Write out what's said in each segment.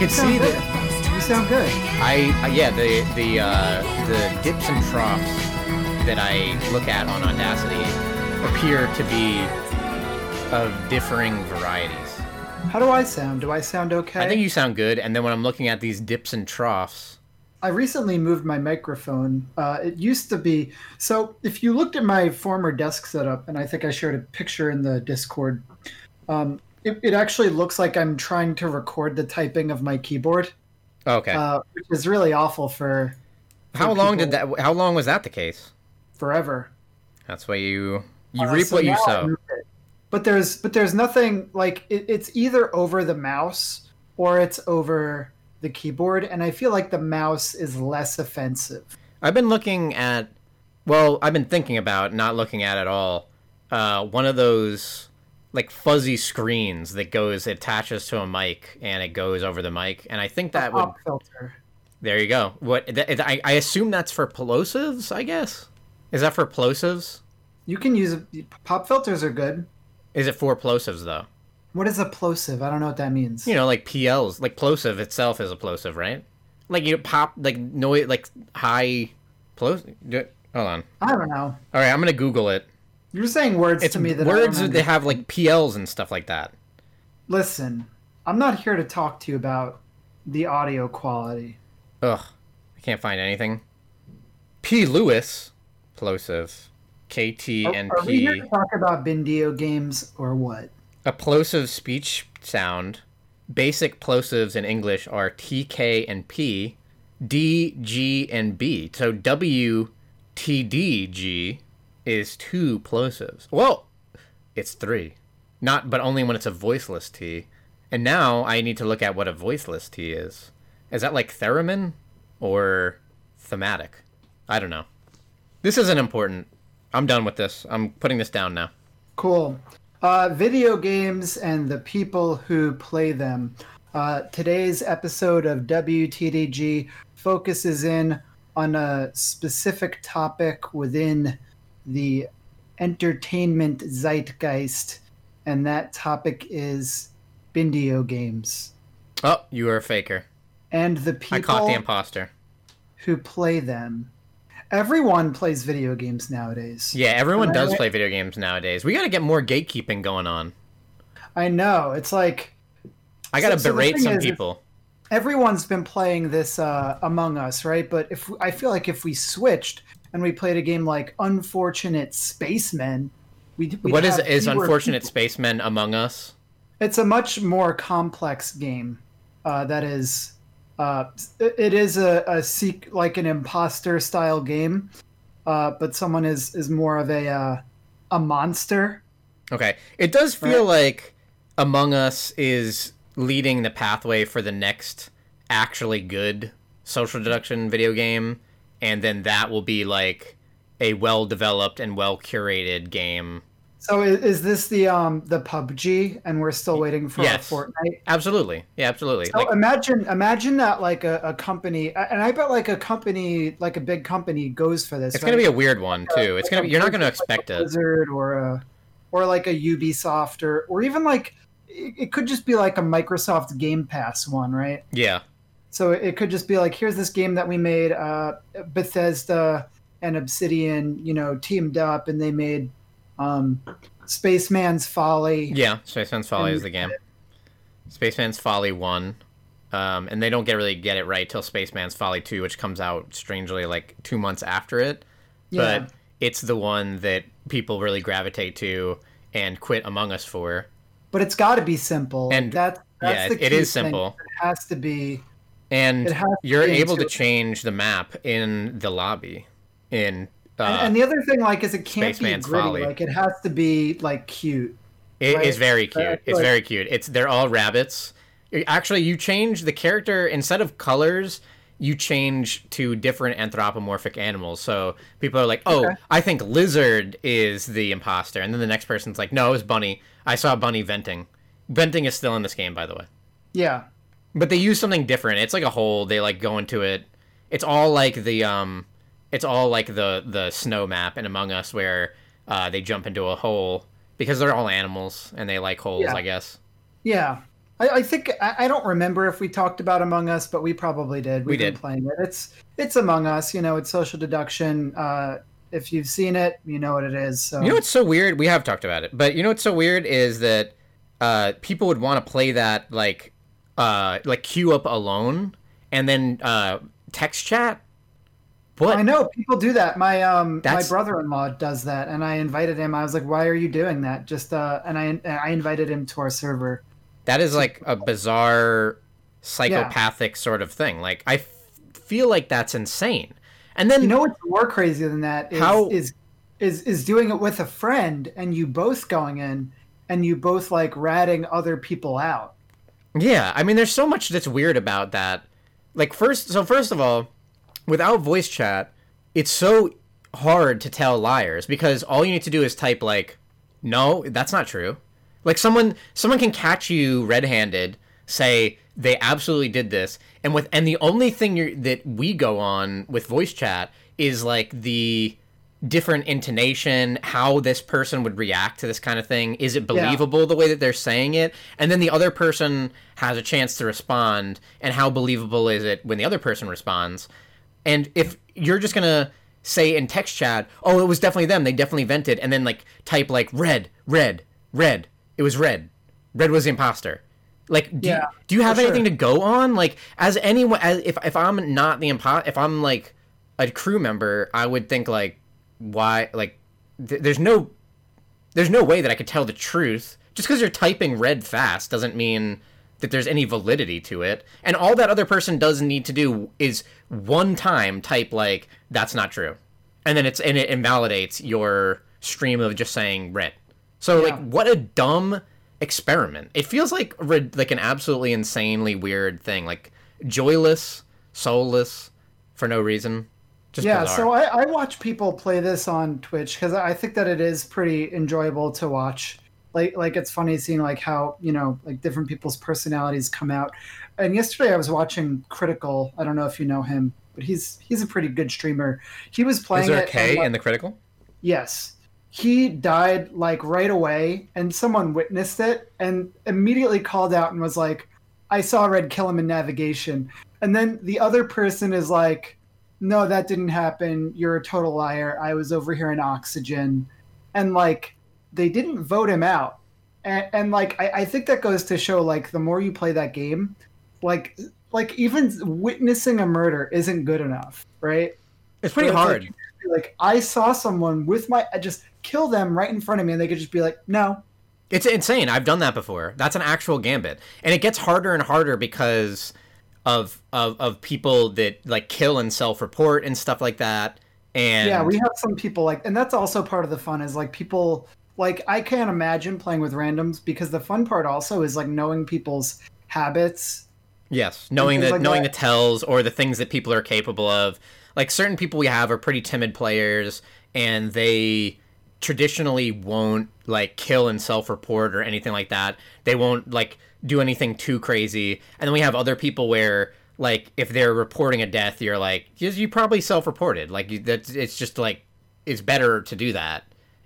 I can see that. You sound good. I uh, yeah the the uh, the dips and troughs that I look at on Audacity appear to be of differing varieties. How do I sound? Do I sound okay? I think you sound good, and then when I'm looking at these dips and troughs, I recently moved my microphone. Uh, it used to be so. If you looked at my former desk setup, and I think I shared a picture in the Discord, um, it, it actually looks like I'm trying to record the typing of my keyboard, okay. uh, which is really awful for, for how long did that? How long was that the case? forever. That's why you you Uh, reap so what you sow. But there's but there's nothing like it, it's either over the mouse or it's over the keyboard, and I feel like the mouse is less offensive. I've been looking at, well, I've been thinking about not looking at at all. Uh, one of those like fuzzy screens that goes attaches to a mic and it goes over the mic, and I think that would. Filter. There you go. What that, I I assume that's for plosives. I guess is that for plosives? You can use pop filters are good. Is it for plosives though? What is a plosive? I don't know what that means. You know, like PLs, like plosive itself is a plosive, right? Like you pop like noise, like high plosive. Hold on. I don't know. All right, I'm gonna Google it. You're saying words It's to me that words they have like PLs and stuff like that. Listen, I'm not here to talk to you about the audio quality. Ugh, I can't find anything. P. Lewis, plosive, KT Are, and are we here to talk about Bindio games or what? A plosive speech sound. Basic plosives in English are T, K, and P, D, G, and B. So W, T, D, G is two plosives. Well, it's three. Not, but only when it's a voiceless T. And now I need to look at what a voiceless T is. Is that like theremin or thematic? I don't know. This isn't important. I'm done with this. I'm putting this down now. Cool. Uh, video games and the people who play them. Uh, today's episode of WTDG focuses in on a specific topic within the entertainment zeitgeist, and that topic is Bindio games Oh, you are a faker. and the people I caught the imposter. who play them. Everyone plays video games nowadays. Yeah, everyone I does right? play video games nowadays. We got to get more gatekeeping going on. I know. It's like I got to So- so berate thing some is, people. everyone's been playing this uh, Among Us, right? But if I feel like if we switched and we played a game like Unfortunate Spacemen, we What is is unfortunate spacemen among us? It's a much more complex game. Uh, that is, uh, it is a, a seek like an imposter style game, uh, but someone is is more of a uh, a monster. Okay, it does feel like Among Us is leading the pathway for the next actually good social deduction video game, and then that will be like a well developed and well curated game. So is, is this the um the PUBG, and we're still waiting for Yes. Fortnite? Absolutely, yeah, absolutely. So Like, imagine imagine that like a, a company, and I bet like a company like a big company goes for this. it's gonna be a weird one too. It's Like gonna be you're not gonna expect like a it. Blizzard or a or like a Ubisoft or or even like it, it could just be like a Microsoft Game Pass one, right? Yeah, So it could just be like, here's this game that we made. Uh, Bethesda and Obsidian, you know, teamed up and they made um, Spaceman's Folly. yeah. Spaceman's Folly is the game. Spaceman's Folly one, um, and they don't get really get it right till Spaceman's Folly two, which comes out strangely like two months after it. Yeah. But it's the one that people really gravitate to and quit Among Us for. But it's got to be simple. And- that, that's yeah, the it is thing. simple. It has to be. And It has to you're able to change the map in the lobby. In uh, and, and the other thing, like, is it can't Spaceman's be gritty. Folly. Like, it has to be like cute. It right? is very cute. Uh, it's like- very cute. It's they're all rabbits. Actually, you change the character instead of colors. You change to different anthropomorphic animals. So people are like, "Oh, Okay. I think lizard is the imposter," and then the next person's like, "No, it was bunny. I saw bunny venting. Venting is still in this game, by the way." Yeah. But they use something different. It's like a hole. They like go into it. It's all like the um, it's all like the the snow map in Among Us where uh, they jump into a hole because they're all animals and they like holes, Yeah. I guess. Yeah. I, I think I, I don't remember if we talked about Among Us, but we probably did. We've We been did. playing it. It's it's Among Us. You know, it's social deduction. Uh, if you've seen it, you know what it is. So You know what's so weird? We have talked about it, but you know what's so weird is that uh, people would want to play that like uh, like queue up alone and then uh, text chat. What? I know people do that. My um my brother-in-law does that, and I invited him. I was like, "Why are you doing that?" Just uh, and I I invited him to our server. That is like a bizarre psychopathic sort of thing. Like I f- feel like that's insane. And then You know what's more crazy than that is How- is is is doing it with a friend, and you both going in, and you both like ratting other people out. Yeah, I mean, there's so much that's weird about that. Like, first, so first of all, without voice chat, it's so hard to tell liars because all you need to do is type like, "No, that's not true." Like someone, someone can catch you red-handed, say they absolutely did this, and with and the only thing that we go on with voice chat is like the different intonation, how this person would react to this kind of thing. Is it Yeah. believable the way that they're saying it? And then the other person has a chance to respond, and how believable is it when the other person responds? And if you're just gonna say in text chat, "Oh, it was definitely them. They definitely vented," and then like type like "red, red, red," it was red. Red was the imposter. Like, do, Yeah, you, do you have for sure. anything to go on? Like, as anyone, as if if I'm not the impo, if I'm like a crew member, I would think like, why? Like, th- there's no, there's no way that I could tell the truth. Just because you're typing red fast doesn't mean that there's any validity to it. And all that other person does need to do is one time type like, "That's not true," and then it's and it invalidates your stream of just saying red. So like, what a dumb experiment. It feels like like an absolutely insanely weird thing, like joyless, soulless, for no reason. Just yeah, bizarre. so I, I watch people play this on Twitch because I think that it is pretty enjoyable to watch. Like, like it's funny seeing like how you know like different people's personalities come out. And yesterday I was watching Critikal. I don't know if you know him, but he's he's a pretty good streamer. He was playing Is there a. K like- in the critical? Yes. He died like right away, and someone witnessed it and immediately called out and was like, I saw Red kill him in navigation. And then the other person is like, No, that didn't happen. You're a total liar. I was over here in oxygen. And like, they didn't vote him out. And, and like, I, I think that goes to show like, the more you play that game, like, like even witnessing a murder isn't good enough, right? It's pretty it's hard. Like, like I saw someone with my I just kill them right in front of me, and they could just be like, no. It's insane. I've done that before. That's an actual gambit, and it gets harder and harder because of of of people that like kill and self-report and stuff like that. And Yeah, we have some people like, and that's also part of the fun is like people like I can't imagine playing with randoms because the fun part also is like knowing people's habits. Yes, knowing the like knowing that. the tells or the things that people are capable of. Like certain people we have are pretty timid players, and they traditionally won't like kill and self-report or anything like that. They won't like do anything too crazy. And then we have other people where like if they're reporting a death, you're like you, probably self-reported. Like that's it's just like it's better to do that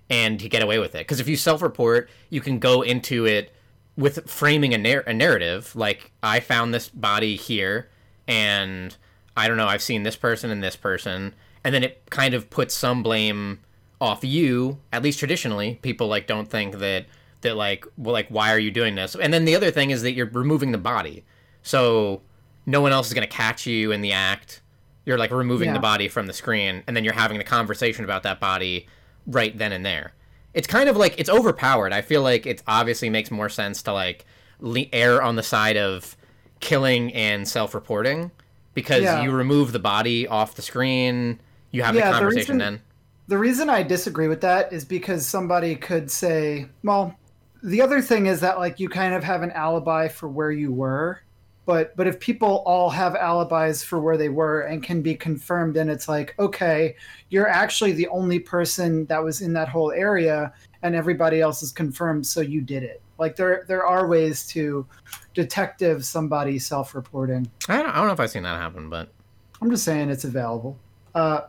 and to get away with it because if you self-report, you can go into it with framing a, nar- a narrative like i found this body here and i don't know i've seen this person and this person and then it kind of puts some blame off you at least traditionally people like don't think that that like well like why are you doing this? And then the other thing is that you're removing the body. So no one else is going to catch you in the act. You're like removing the body from the screen and then you're having the conversation about that body right then and there. It's kind of like it's overpowered. I feel like it obviously makes more sense to like le- err on the side of killing and self-reporting because Yeah. you remove the body off the screen. You have Yeah, the the conversation reason- then. The reason I disagree with that is because somebody could say, well, the other thing is that like you kind of have an alibi for where you were, but but if people all have alibis for where they were and can be confirmed, then it's like, okay, you're actually the only person that was in that whole area, and everybody else is confirmed, so you did it. Like there there are ways to detective somebody self-reporting. I don't, I don't know if i've seen that happen but I'm just saying it's available. Uh,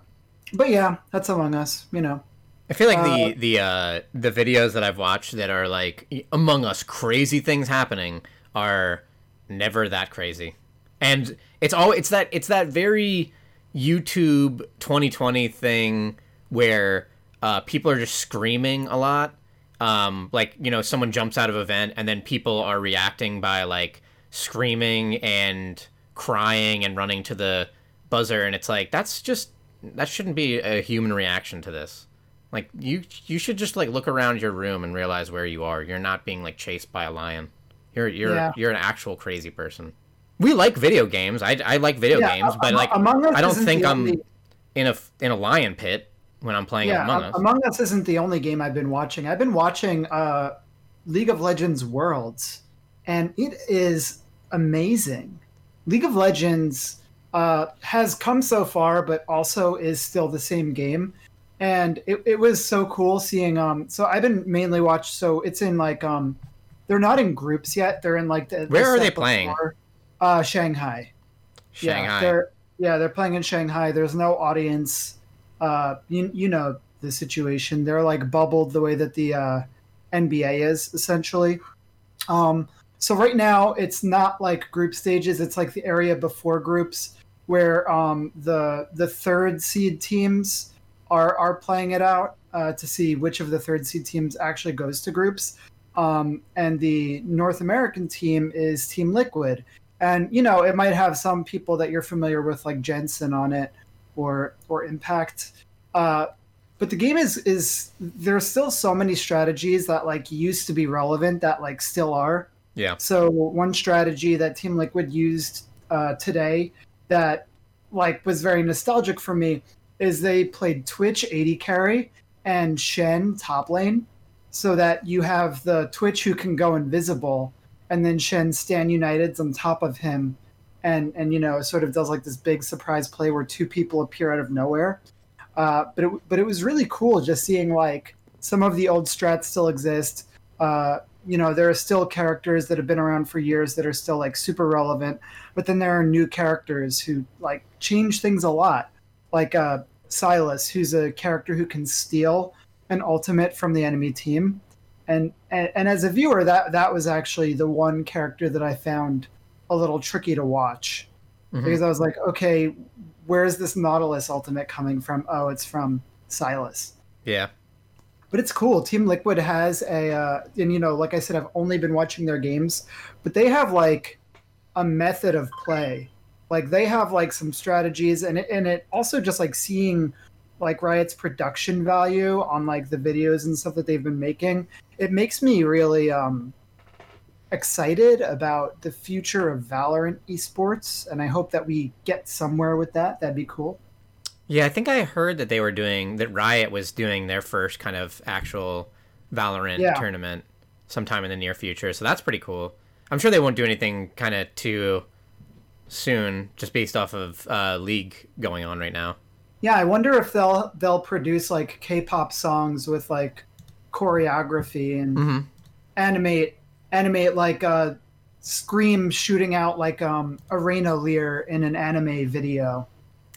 but yeah, that's Among Us. You know. I feel like Uh, the the uh, the videos that I've watched that are like Among Us crazy things happening are never that crazy. And it's all it's that it's that very YouTube 2020 thing where uh, people are just screaming a lot. Um, like you know, someone jumps out of a vent, and then people are reacting by like screaming and crying and running to the buzzer, and it's like that's just that shouldn't be a human reaction to this. Like you you should just like look around your room and realize where you are. You're not being like chased by a lion. You're you're Yeah. you're an actual crazy person. We like video games. I, I like video Yeah, games, but like I don't think I'm only- in a in a lion pit when I'm playing yeah, Among Us. Among Us isn't the only game I've been watching. I've been watching uh, League of Legends Worlds, and it is amazing. League of Legends uh, has come so far, but also is still the same game. And it, it was so cool seeing. Um, so I've been mainly watched. So it's in like um, they're not in groups yet. They're in like the. Where are they playing? before. Uh, Shanghai. Yeah, Shanghai. they're yeah they're playing in Shanghai. There's no audience. Uh, you you know the situation. They're like bubbled the way that the uh, NBA is essentially. Um, so right now it's not like group stages. It's like the area before groups where um, the the third seed teams are are playing it out uh, to see which of the third seed teams actually goes to groups. Um, and the North American team is Team Liquid, and you know it might have some people that you're familiar with like Jensen on it or or Impact. Uh, but the game is is there's still so many strategies that like used to be relevant that like still are. yeah. So one strategy that Team Liquid used uh, today that like was very nostalgic for me is they played Twitch AD carry and Shen top lane, so that you have the Twitch who can go invisible, and then Shen stand United's on top of him, and and you know sort of does like this big surprise play where two people appear out of nowhere. Uh, but it, but it was really cool just seeing like some of the old strats still exist. Uh, you know, there are still characters that have been around for years that are still like super relevant, but then there are new characters who like change things a lot. Like uh, Sylas, who's a character who can steal an ultimate from the enemy team, and, and and as a viewer, that that was actually the one character that I found a little tricky to watch Mhm. because I was like, okay, where's this Nautilus ultimate coming from? Oh, it's from Sylas. Yeah. But it's cool. Team Liquid has a, uh, and you know, like I said, I've only been watching their games, but they have like a method of play. Like they have like some strategies, and it, and it also just like seeing like Riot's production value on like the videos and stuff that they've been making. It makes me really um, excited about the future of Valorant esports, and I hope that we get somewhere with that. That'd be cool. Yeah, I think I heard that they were doing that. Riot was doing their first kind of actual Valorant Yeah. tournament sometime in the near future. So that's pretty cool. I'm sure they won't do anything kind of too soon, just based off of uh, League going on right now. Yeah, I wonder if they'll they'll produce like K-pop songs with like choreography and Mm-hmm. animate animate like uh Scream shooting out like um Arena Lear in an anime video,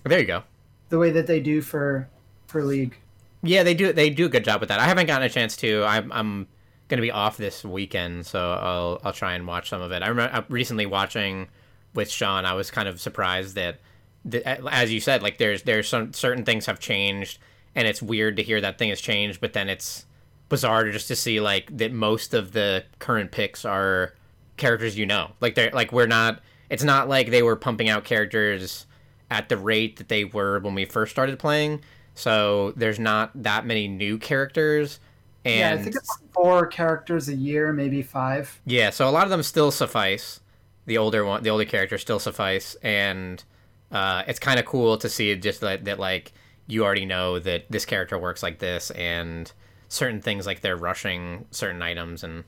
There you go. the way that they do for for League. Yeah, they do. They do a good job with that. I haven't gotten a chance to. I'm, I'm gonna be off this weekend, so I'll I'll try and watch some of it. I remember uh, recently watching with Sean. I was kind of surprised that, that, as you said, like there's there's some certain things have changed, and it's weird to hear that thing has changed, but then it's bizarre to just to see like that most of the current picks are characters you know. Like they're like we're not. It's not like they were pumping out characters at the rate that they were when we first started playing. So there's not that many new characters, and yeah, I think it's four characters a year, maybe five. yeah, so a lot of them still suffice. The older one, the older characters still suffice, and uh, it's kind of cool to see just that, that like you already know that this character works like this, and certain things like they're rushing certain items, and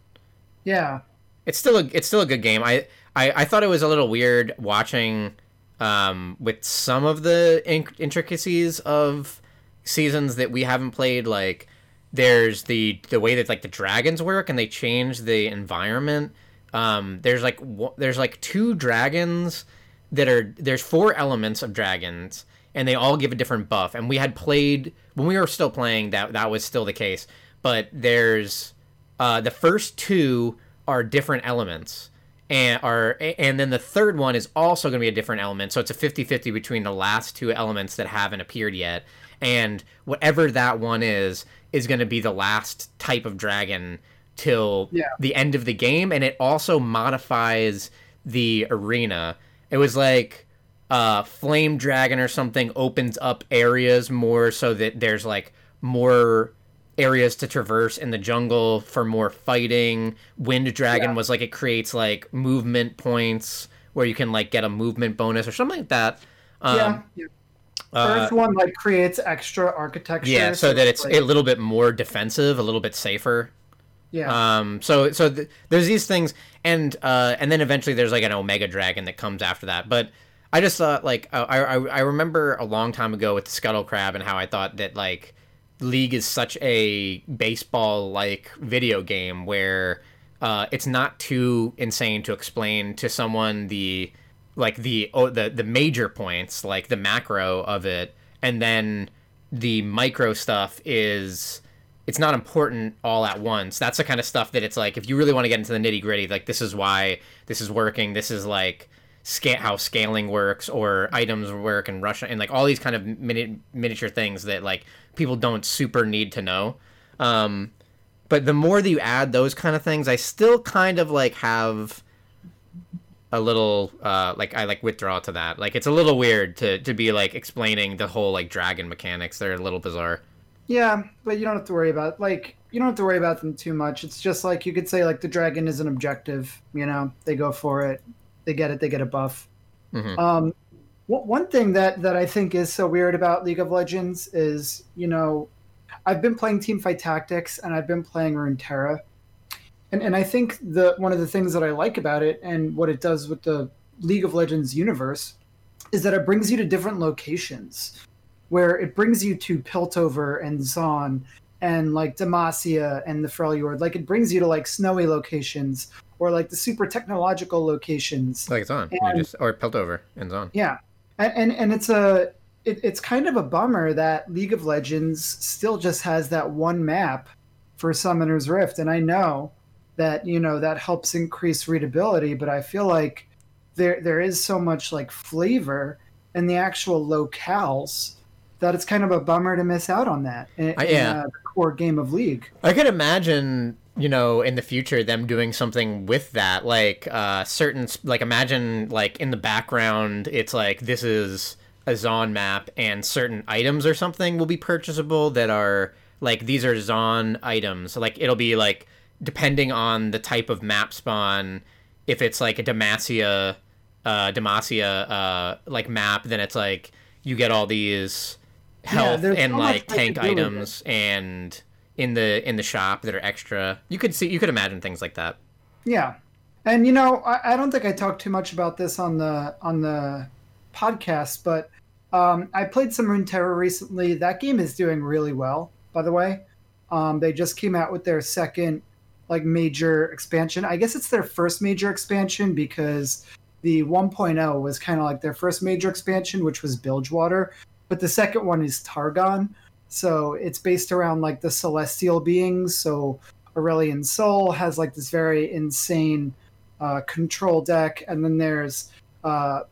Yeah, it's still a it's still a good game. I I, I thought it was a little weird watching um, with some of the in- intricacies of seasons that we haven't played. Like there's the the way that like the dragons work and they change the environment. Um, there's like w- there's like two dragons that are there's four elements of dragons and they all give a different buff. And we had played when we were still playing that that was still the case. But there's uh, the first two are different elements, and are and then the third one is also going to be a different element. So it's a 50-50 between the last two elements that haven't appeared yet, and whatever that one is is going to be the last type of dragon till Yeah. the end of the game, and it also modifies the arena. It was like uh, flame dragon or something opens up areas more so that there's like more areas to traverse in the jungle for more fighting. Wind dragon Yeah. was like it creates like movement points where you can like get a movement bonus or something like that. Um, yeah, yeah. uh, Earth one like creates extra architecture. yeah, so that it's like, a little bit more defensive, a little bit safer. Yeah. Um, so so th- there's these things, and uh, and then eventually there's like an Omega Dragon that comes after that. But I just thought like uh, I I, I remember a long time ago with the Scuttle Crab and how I thought that like League is such a baseball like video game where uh, it's not too insane to explain to someone the like the oh, the the major points like the macro of it and then the micro stuff is it's not important all at once. That's the kind of stuff that it's like if you really want to get into the nitty gritty like this is why this is working this is like sca- how scaling works or items work in Russia and like all these kind of mini- miniature things that like people don't super need to know. Um but the more that you add those kind of things i still kind of like have a little uh like i like withdraw to that. Like it's a little weird to to be like explaining the whole like dragon mechanics. They're a little bizarre Yeah, but you don't have to worry about like you don't have to worry about them too much. It's just like you could say like the dragon is an objective. You know, they go for it, they get it, they get a buff. Mhm. Um, one one thing that that I think is so weird about League of Legends is you know, I've been playing Teamfight Tactics and I've been playing Runeterra, and and I think the one of the things that I like about it and what it does with the League of Legends universe is that it brings you to different locations where it brings you to Piltover and Zaun and like Demacia and the Freljord. Like it brings you to like snowy locations or like the super technological locations. like it's on And- just or Piltover and it's on Yeah, and and, and it's a it, it's kind of a bummer that League of Legends still just has that one map for Summoner's Rift, and I know that you know that helps increase readability, but I feel like there there is so much like flavor in the actual locales that it's kind of a bummer to miss out on that in, Uh, in, yeah. uh, the core game of League. I could imagine, you know, in the future them doing something with that, like uh, certain, like imagine like in the background, it's like this is a Zaun map, and certain items or something will be purchasable that are like these are Zaun items. Like it'll be like depending on the type of map spawn, if it's like a Demacia, uh, Demacia, uh, like map, then it's like you get all these health there's and so like tank do with it. items and in the in the shop that are extra. You could see you could imagine things like that. Yeah, and you know, I, I don't think I talked too much about this on the on the podcast, but um, I played some Runeterra recently. That game is doing really well, by the way. Um, they just came out with their second like major expansion. I guess it's their first major expansion because the 1.0 was kind of like their first major expansion, which was Bilgewater, but the second one is Targon. So it's based around like the celestial beings. So Aurelion Sol has like this very insane uh, control deck, and then there's uh,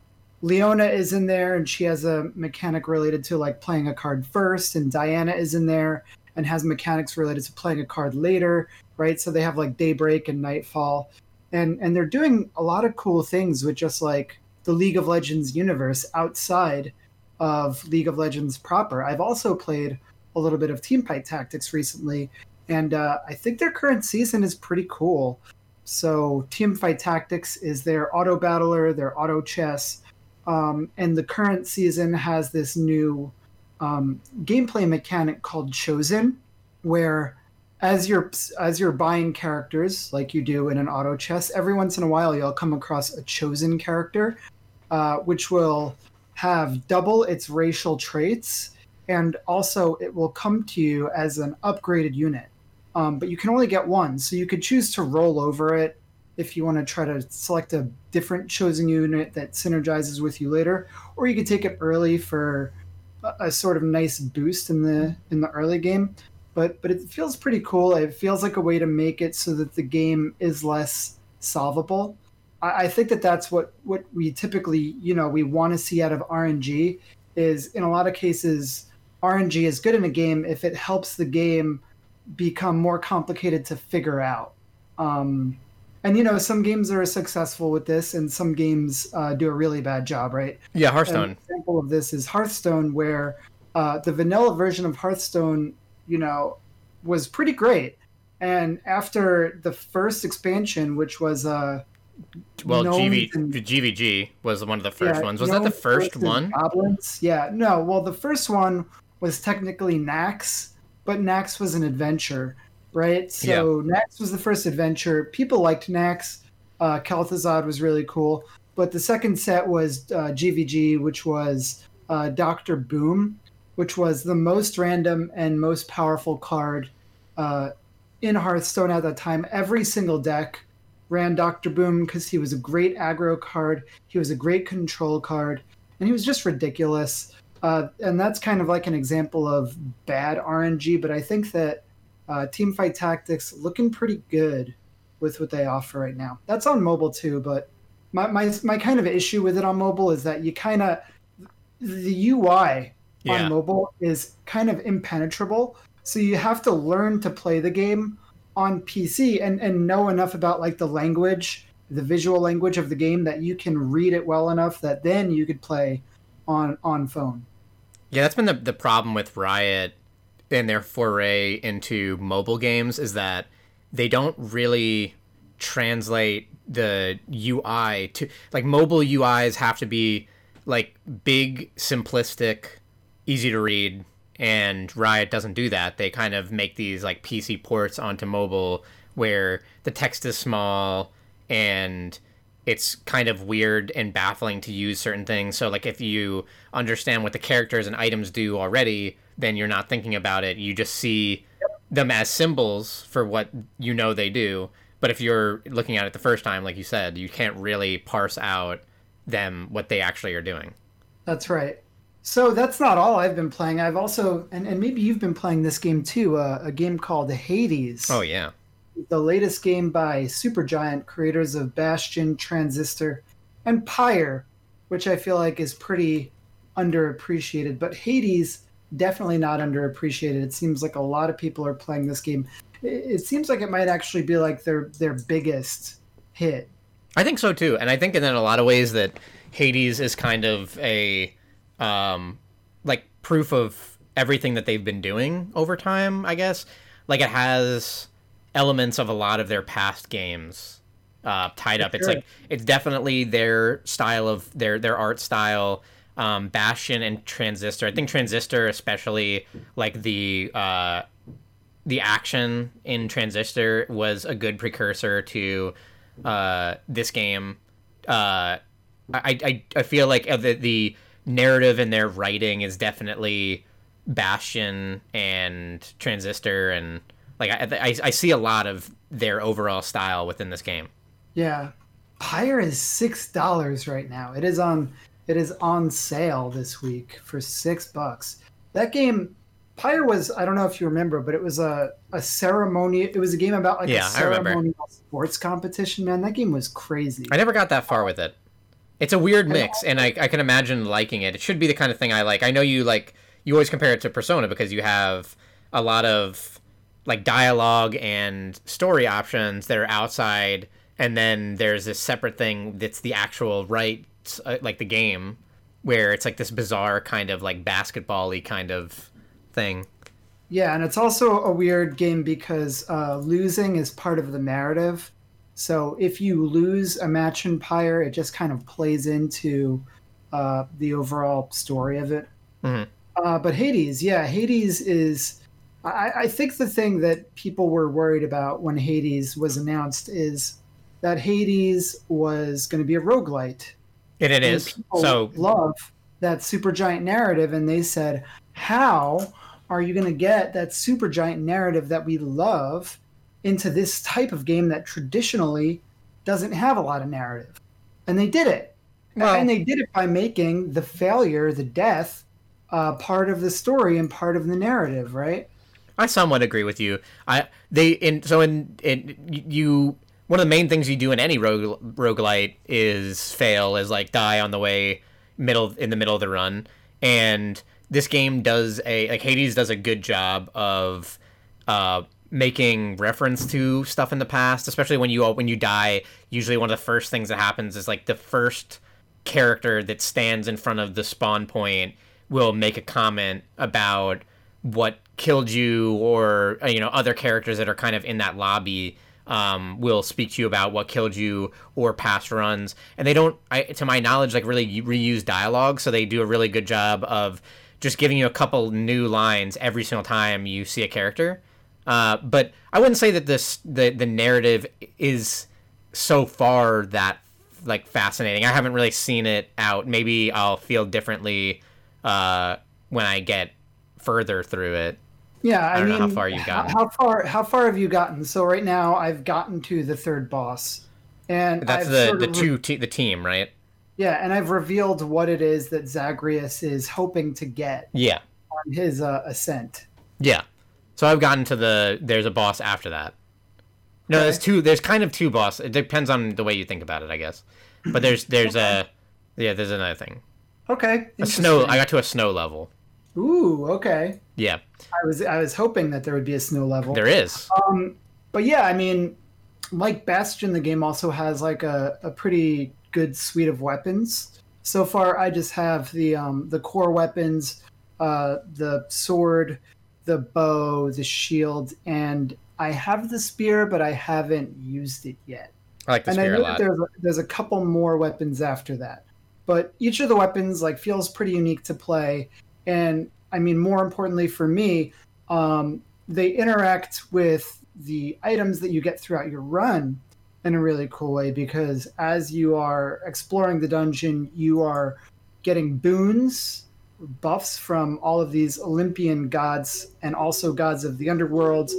Leona is in there, and she has a mechanic related to like playing a card first, and Diana is in there and has mechanics related to playing a card later, right? So they have like Daybreak and Nightfall, and and they're doing a lot of cool things with just like the League of Legends universe outside of League of Legends proper. I've also played a little bit of Teamfight Tactics recently, and uh, I think their current season is pretty cool. So Teamfight Tactics is their auto battler, their auto chess, um, and the current season has this new um, gameplay mechanic called Chosen, where as you're as you're buying characters like you do in an auto chess, every once in a while you'll come across a chosen character, uh, which will have double its racial traits, and also it will come to you as an upgraded unit. Um, but you can only get one, so you could choose to roll over it if you want to try to select a different chosen unit that synergizes with you later, or you could take it early for a, a sort of nice boost in the in the early game. But but it feels pretty cool. It feels like a way to make it so that the game is less solvable. I, I think that that's what what we typically you know we want to see out of RNG is in a lot of cases RNG is good in a game if it helps the game become more complicated to figure out. Um, and you know, some games are successful with this, and some games uh, do a really bad job, right? Yeah, Hearthstone. An example of this is Hearthstone, where uh, the vanilla version of Hearthstone, you know, was pretty great. And after the first expansion, which was uh, well, GV, and- GVG was one of the first yeah, ones. Was that the first one? Goblins? Yeah, no. Well, the first one was technically Naxx, but Naxx was an adventure, right? So Naxx was the first adventure. People liked Naxx. Uh, Kel'Thuzad was really cool. But the second set was uh, GVG, which was uh, Doctor Boom, which was the most random and most powerful card uh, in Hearthstone at that time. Every single deck ran Doctor Boom because he was a great aggro card. He was a great control card, and he was just ridiculous. Uh, and that's kind of like an example of bad RNG. But I think that uh, Teamfight Tactics looking pretty good with what they offer right now. That's on mobile too, but my my, my kind of issue with it on mobile is that you kind of the UI Yeah. on mobile is kind of impenetrable. So you have to learn to play the game on PC and, and know enough about like the language, the visual language of the game that you can read it well enough that then you could play on on phone. Yeah, that's been the the problem with Riot and their foray into mobile games is that they don't really translate the UI to like mobile UIs have to be like big, simplistic, easy to read, and Riot doesn't do that. They kind of make these like PC ports onto mobile where the text is small and it's kind of weird and baffling to use certain things. So like if you understand what the characters and items do already, then you're not thinking about it. You just see them as symbols for what you know they do. But if you're looking at it the first time, like you said, you can't really parse out them what they actually are doing. That's right. So that's not all I've been playing. I've also and, and maybe you've been playing this game too, uh, a game called Hades. Oh yeah. the latest game by Supergiant, creators of Bastion, Transistor, and Pyre, which I feel like is pretty underappreciated. But Hades, definitely not underappreciated. It seems like a lot of people are playing this game. It, it seems like it might actually be like their their biggest hit. I think so too, and I think in a lot of ways that Hades is kind of a um, like proof of everything that they've been doing over time. I guess like it has elements of a lot of their past games uh, tied up. It's Sure. like it's definitely their style of their their art style. Um, Bastion and Transistor. I think Transistor, especially like the uh, the action in Transistor, was a good precursor to uh, this game. Uh, I, I I feel like uh, the the narrative in their writing is definitely Bastion and Transistor, and like I, I I see a lot of their overall style within this game. Yeah, Pyre is six dollars right now. It is on it is on sale this week for six bucks. That game, Pyre was I don't know if you remember, but it was a a ceremony. It was a game about like Yeah, a ceremonial sports competition. Man, that game was crazy. I never got that far with it. It's a weird mix, and I, I can imagine liking it. It should be the kind of thing I like. I know you like you always compare it to Persona because you have a lot of like dialogue and story options that are outside, and then there's this separate thing that's the actual right, uh, like the game, where it's like this bizarre kind of like basketball-y kind of thing. Yeah, and it's also a weird game because uh, losing is part of the narrative. So if you lose a match in Pyre, it just kind of plays into uh, the overall story of it. Mhm. Uh, but Hades, yeah, Hades is. I, I think the thing that people were worried about when Hades was announced is that Hades was going to be a roguelite. And it And is so. love that supergiant narrative, and they said, "How are you going to get that supergiant narrative that we love into this type of game that traditionally doesn't have a lot of narrative?" And they did it, Well- and they did it by making the failure, the death, uh, part of the story and part of the narrative, right? I somewhat agree with you. I they in so in in you one of the main things you do in any rogue roguelite is fail, is like die on the way middle in the middle of the run, and this game does a like Hades does a good job of uh, making reference to stuff in the past, especially when you when you die. Usually, one of the first things that happens is like the first character that stands in front of the spawn point will make a comment about what killed you, or uh, you know other characters that are kind of in that lobby. Um, will speak to you about what killed you or past runs, and they don't, I, to my knowledge, like really reuse dialogue. So they do a really good job of just giving you a couple new lines every single time you see a character. Uh, but I wouldn't say that this the the narrative is so far that like fascinating. I haven't really seen it out. Maybe I'll feel differently uh, when I get further through it. Yeah, I, I don't mean, know how far you've gotten. How far? How far have you gotten? So right now, I've gotten to the third boss, and That's I've the the two te- the team, right? Yeah, and I've revealed what it is that Zagreus is hoping to get Yeah, on his uh, ascent. yeah. So I've gotten to the there's a boss after that. No, Okay. there's two. There's kind of two boss. It depends on the way you think about it, I guess. But there's there's a yeah. There's another thing. Okay. A snow. I got to a snow level. Ooh, okay. Yeah, I was I was hoping that there would be a snow level. there is. Um, but yeah, I mean, like Bastion, the game also has like a, a pretty good suite of weapons. So far, I just have the um, the core weapons, uh, the sword, the bow, the shield, and I have the spear, but I haven't used it yet. I like the and I spear a know that there's a, there's a couple more weapons after that, but each of the weapons like feels pretty unique to play, and I mean more importantly for me, um, they interact with the items that you get throughout your run in a really cool way because as you are exploring the dungeon, you are getting boons, buffs from all of these Olympian gods and also gods of the underworld.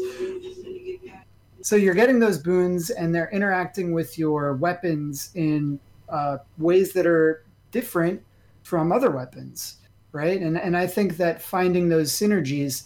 So you're getting those boons, and they're interacting with your weapons in uh, ways that are different from other weapons, right? And and I think that finding those synergies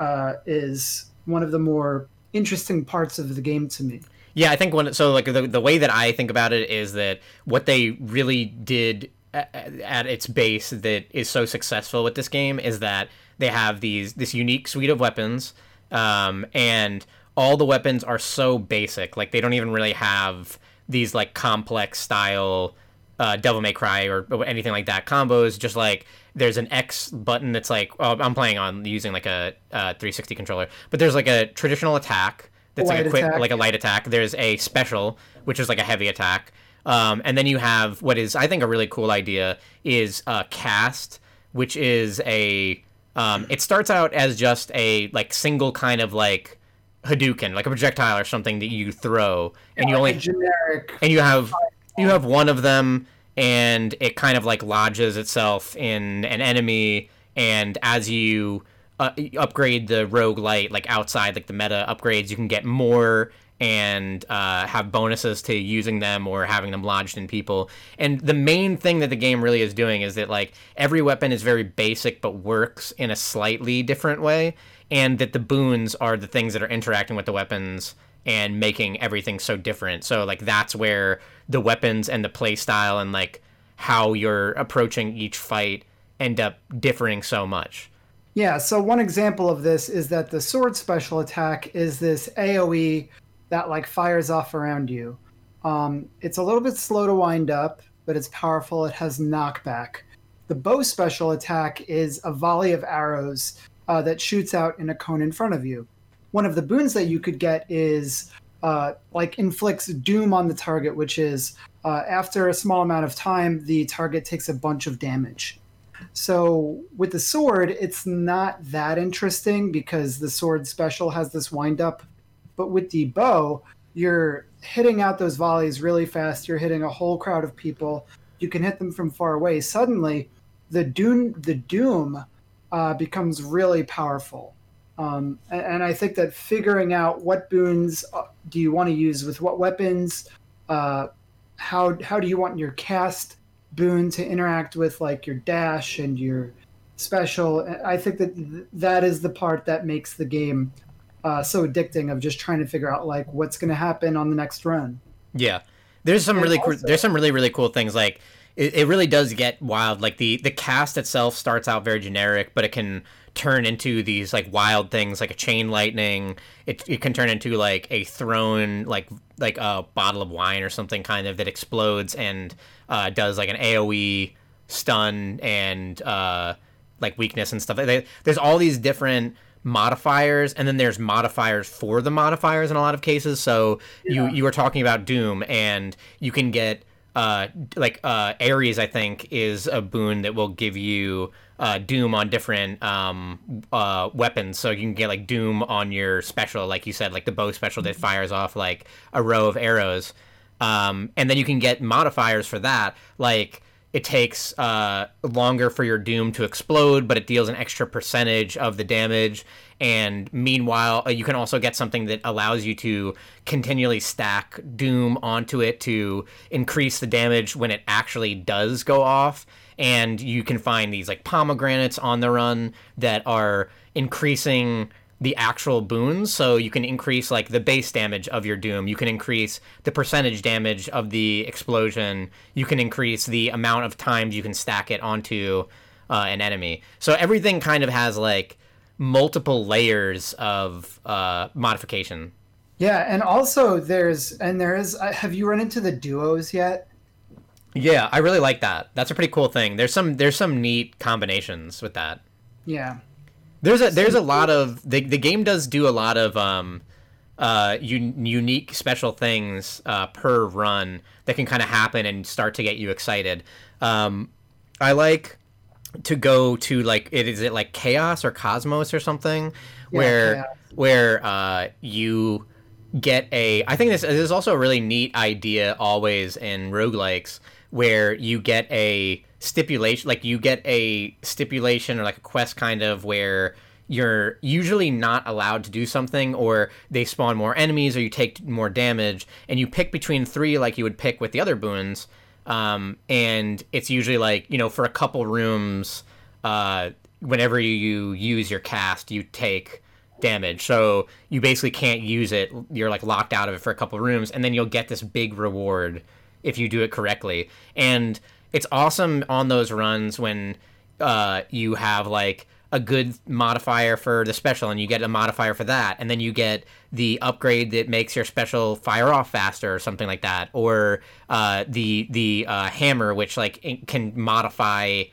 uh, is one of the more interesting parts of the game to me. Yeah, I think when so like the the way that I think about it is that what they really did at, at its base that is so successful with this game is that they have these this unique suite of weapons, um, and all the weapons are so basic. Like they don't even really have these like complex style uh, Devil May Cry or, or anything like that combos. Just like there's an X button that's like oh, I'm playing on using like a uh, 360 controller, but there's like a traditional attack that's like a quick attack. like a light attack. There's a special which is like a heavy attack, um, and then you have what is I think a really cool idea is uh, cast, which is a um, it starts out as just a like single kind of like Hadouken, like a projectile or something that you throw, and you only a generic. and you have you have one of them and it kind of like lodges itself in an enemy and as you uh, upgrade the rogue light like outside like the meta upgrades you can get more and uh, have bonuses to using them or having them lodged in people and the main thing that the game really is doing is that like every weapon is very basic but works in a slightly different way and that the boons are the things that are interacting with the weapons and making everything so different. So like that's where the weapons and the play style and like how you're approaching each fight end up differing so much. Yeah, so one example of this is that the sword special attack is this AoE that like fires off around you. Um, it's a little bit slow to wind up, but it's powerful. It has knockback. The bow special attack is a volley of arrows uh, that shoots out in a cone in front of you. One of the boons that you could get is uh, like inflicts doom on the target, which is uh, after a small amount of time, the target takes a bunch of damage. So with the sword, it's not that interesting because the sword special has this wind up. But with the bow, you're hitting out those volleys really fast. You're hitting a whole crowd of people. You can hit them from far away. Suddenly, the doom the doom uh, becomes really powerful. Um, and, and I think that figuring out what boons uh, do you want to use with what weapons, uh, how how do you want your cast boon to interact with like your dash and your special? I think that that is the part that makes the game uh, so addicting of just trying to figure out like what's going to happen on the next run. Yeah, there's some And really also- there's some really really cool things like it, it really does get wild. Like the the cast itself starts out very generic, but it can turn into these like wild things like a chain lightning. It, it can turn into like a thrown like like a bottle of wine or something kind of that explodes and uh, does like an AOE stun and uh, like weakness and stuff. They- There's all these different modifiers and then there's modifiers for the modifiers in a lot of cases. So you Yeah. you were talking about doom and you can get uh like uh ares i think is a boon that will give you uh doom on different um uh weapons. So you can get like doom on your special like you said like the bow special that fires off like a row of arrows. Um and then you can get modifiers for that. Like it takes uh, longer for your doom to explode, but it deals an extra percentage of the damage. And meanwhile, uh, you can also get something that allows you to continually stack doom onto it to increase the damage when it actually does go off. And you can find these like pomegranates on the run that are increasing the actual boons. So you can increase like the base damage of your doom. You can increase the percentage damage of the explosion. You can increase the amount of times you can stack it onto uh, an enemy. So everything kind of has like multiple layers of uh, modification. Yeah, and also there's and there is. uh, Have you run into the duos yet? yeah i really like that. That's a pretty cool thing. There's some there's some neat combinations with that. Yeah, There's a there's a lot of the the game does do a lot of um uh un- unique special things uh per run that can kind of happen and start to get you excited. Um I like to go to like it is it like chaos or cosmos or something where Chaos. where uh you get a I think this, this is also a really neat idea always in roguelikes where you get a stipulation like you get a stipulation or like a quest kind of where you're usually not allowed to do something or they spawn more enemies or you take more damage and you pick between three like you would pick with the other boons um, and it's usually like you know for a couple rooms uh, whenever you, use your cast you take damage. So you basically can't use it. You're like locked out of it for a couple rooms and then you'll get this big reward if you do it correctly. And it's awesome on those runs when uh, you have like a good modifier for the special and you get a modifier for that and then you get the upgrade that makes your special fire off faster or something like that or uh, the the uh, hammer which like can modify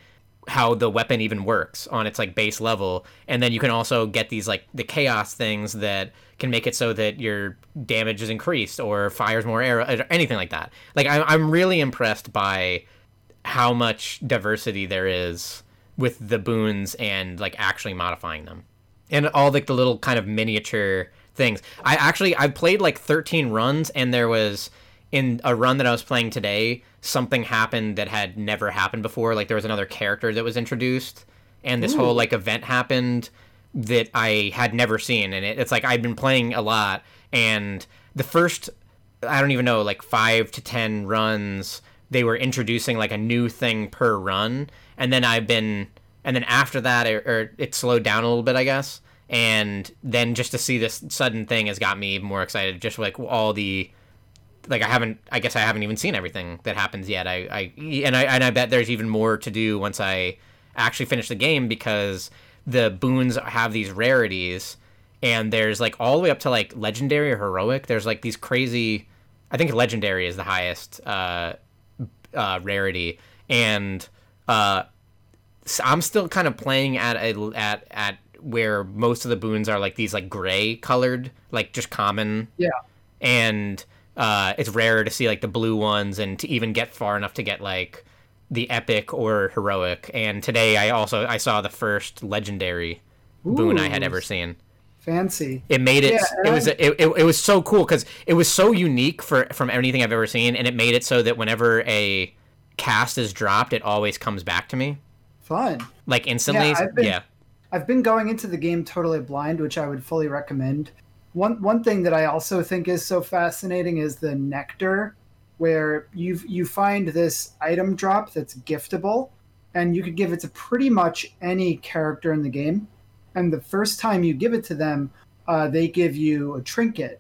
how the weapon even works on its like base level. And then you can also get these like the chaos things that can make it so that your damage is increased or fires more arrow or anything like that. Like I'm, I'm really impressed by how much diversity there is with the boons and like actually modifying them. And all like the little kind of miniature things. I actually i played like 13 runs and there was in a run that i was playing today something happened that had never happened before. Like there was another character that was introduced and this whole like event happened that i had never seen. And it, it's like i've been playing a lot and the first I don't even know, like five to ten runs, they were introducing like a new thing per run, and then I've been, and then after that, it, or it slowed down a little bit, I guess, and then just to see this sudden thing has got me even more excited. Just like all the, like I haven't, I guess I haven't even seen everything that happens yet. I, I, and I, and I bet there's even more to do once I actually finish the game because the boons have these rarities and there's like all the way up to like legendary or heroic. There's like these crazy. I think legendary is the highest uh, uh, rarity, and uh, I'm still kind of playing at a, at at where most of the boons are like these like gray colored, like just common. Yeah. And uh, it's rare to see like the blue ones, and to even get far enough to get like the epic or heroic. And today I also I saw the first legendary boon I had ever seen fancy. it made it Yeah, it was it, it, it was so cool because it was so unique for from anything i've ever seen and it made it so that whenever a cast is dropped it always comes back to me Fun. like instantly Yeah, I've been- yeah I've been going into the game totally blind, which I would fully recommend. One one thing that I also think is so fascinating is the nectar, where you you find this item drop that's giftable, and you could give it to pretty much any character in the game. And the first time you give it to them, uh, they give you a trinket,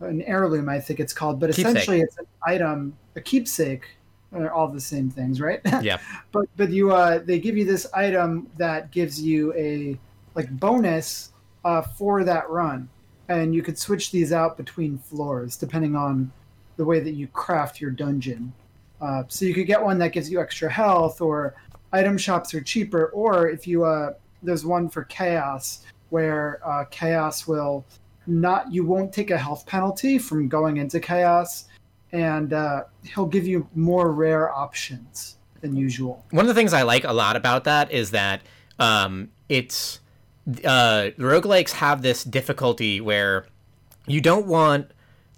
an heirloom, I think it's called, but Keepsake. essentially it's an item, a keepsake. They're all the same things, right? Yeah. but but you uh, they give you this item that gives you a like bonus uh, for that run, and you could switch these out between floors depending on the way that you craft your dungeon. Uh, so you could get one that gives you extra health, or item shops are cheaper, or if you uh, there's one for chaos where uh, chaos will not you won't take a health penalty from going into chaos, and uh, he'll give you more rare options than usual. One of the things I like a lot about that is that um, it's uh, roguelikes have this difficulty where you don't want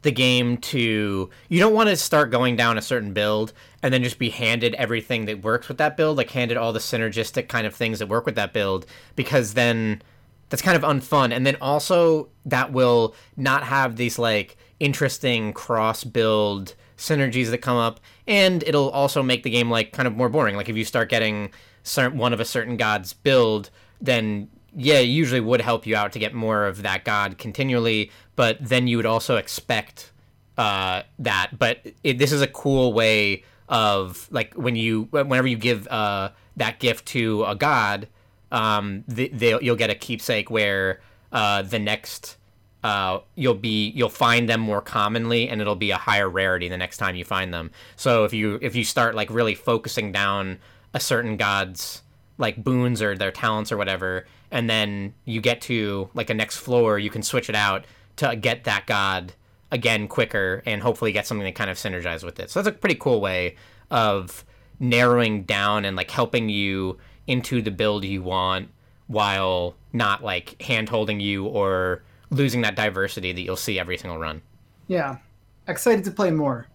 the game to you don't want to start going down a certain build and then just be handed everything that works with that build like handed all the synergistic kind of things that work with that build because then that's kind of unfun. And then also that will not have these like interesting cross build synergies that come up and it'll also make the game like kind of more boring. Like if you start getting certain one of a certain god's build then yeah it usually would help you out to get more of that god continually but then you would also expect uh, that. But it, this is a cool way of like when you whenever you give uh, that gift to a god um, they, you'll get a keepsake where uh, the next uh, you'll be you'll find them more commonly and it'll be a higher rarity the next time you find them. So if you if you start like really focusing down a certain god's like boons or their talents or whatever and then you get to like a next floor you can switch it out to get that god again quicker and hopefully get something that kind of synergizes with it so that's a pretty cool way of narrowing down and like helping you into the build you want while not like hand holding you or losing that diversity that you'll see every single run. Yeah, excited to play more.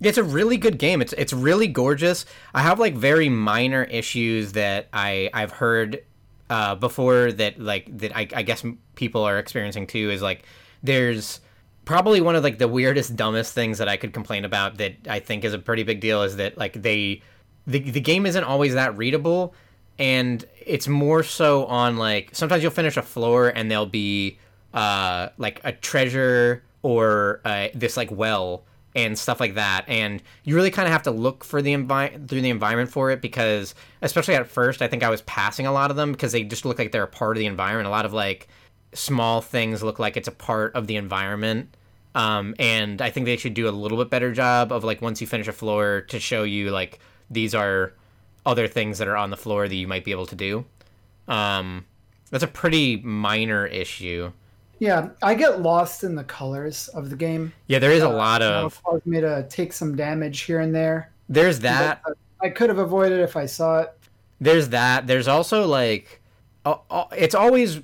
It's a really good game. It's it's really gorgeous. I have like very minor issues that I I've heard uh, before that like that I, I guess people are experiencing too. Is like there's probably one of like the weirdest dumbest things that I could complain about that I think is a pretty big deal is that like they the the game isn't always that readable and it's more so on like sometimes you'll finish a floor and there'll be uh like a treasure or uh, this like well and stuff like that and you really kind of have to look for the envi- through the environment for it because especially at first I think I was passing a lot of them because they just look like they're a part of the environment a lot of like small things look like it's a part of the environment um, and I think they should do a little bit better job of like once you finish a floor to show you like these are other things that are on the floor that you might be able to do. Um, that's a pretty minor issue. Yeah, I get lost in the colors of the game. Yeah, there is a Uh, lot of cause me to take some damage here and there. there's that I could have avoided if I saw it. there's that there's also like it's always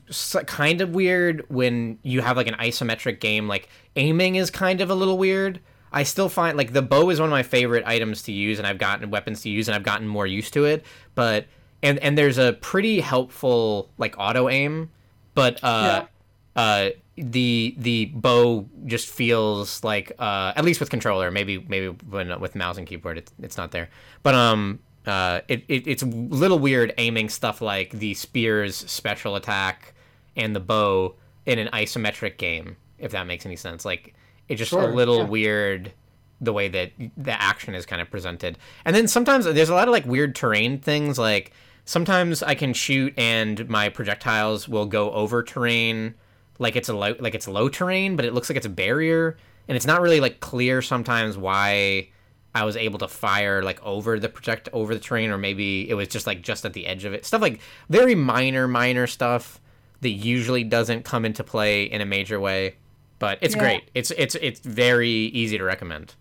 kind of weird when you have like an isometric game like aiming is kind of a little weird. I still find like the bow is one of my favorite items to use and i've gotten weapons to use and i've gotten more used to it but and and there's a pretty helpful like auto aim but uh uh the the bow just feels like uh at least with controller maybe maybe when with mouse and keyboard it's, it's not there. But um uh it, it it's a little weird aiming stuff like the spear's special attack and the bow in an isometric game if that makes any sense. Like it's just Sure, a little yeah. weird the way that the action is kind of presented. And then sometimes there's a lot of like weird terrain things like sometimes i can shoot and my projectiles will go over terrain like it's a low like it's low terrain but it looks like it's a barrier. And it's not really like clear sometimes why i was able to fire like over the project over the terrain or maybe it was just like just at the edge of it stuff like very minor minor stuff that usually doesn't come into play in a major way but it's Yeah. great it's it's it's very easy to recommend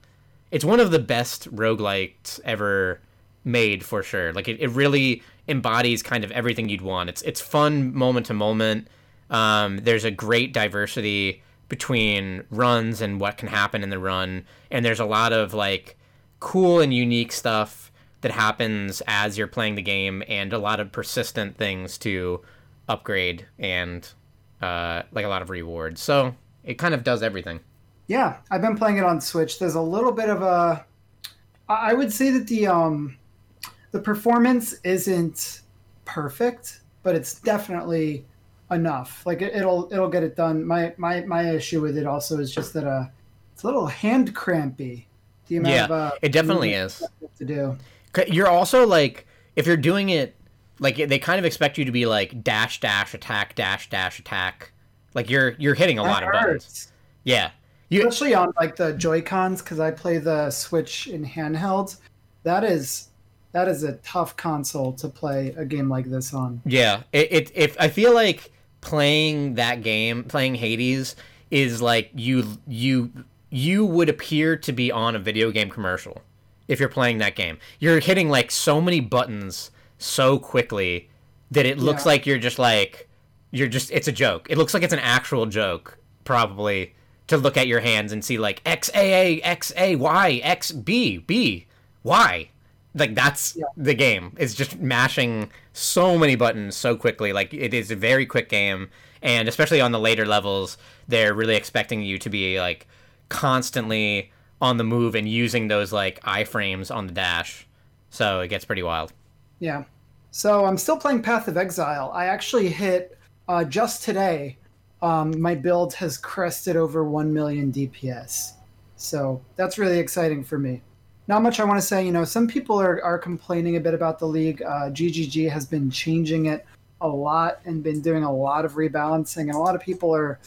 it's one of the best roguelikes ever made for sure. Like it, it really embodies kind of everything you'd want. It's it's fun moment to moment. Um, there's a great diversity between runs and what can happen in the run, and there's a lot of like cool and unique stuff that happens as you're playing the game, and a lot of persistent things to upgrade and uh, like a lot of rewards. So it kind of does everything. Yeah, I've been playing it on Switch. There's a little bit of a I would say that the um, the performance isn't perfect, but it's definitely enough. Like it, will it'll get it done. My my my issue with it also is just that uh, it's a little hand crampy. The amount yeah, of, uh, it definitely is to do. You're also like if you're doing it like they kind of expect you to be like dash dash attack dash dash attack. Like you're you're hitting a that lot hurts. of buttons. Yeah. You, Especially on like the Joy Cons because I play the Switch in handhelds. That is that is a tough console to play a game like this on. Yeah, it, it if I feel like playing that game, playing Hades, is like you you you would appear to be on a video game commercial if you're playing that game. You're hitting like so many buttons so quickly that it looks yeah. like you're just like you're just it's a joke. It looks like it's an actual joke probably to look at your hands and see like X A A X A Y X B B Y like that's yeah. the game it's just mashing so many buttons so quickly like it is a very quick game and especially on the later levels they're really expecting you to be like constantly on the move and using those like iframes on the dash. So it gets pretty wild. Yeah. So i'm still playing path of exile. I actually hit uh, just today um, my build has crested over 1 million dps so that's really exciting for me. Not much I want to say. You know, some people are, are complaining a bit about the league. Uh, GGG has been changing it a lot and been doing a lot of rebalancing, and a lot of people are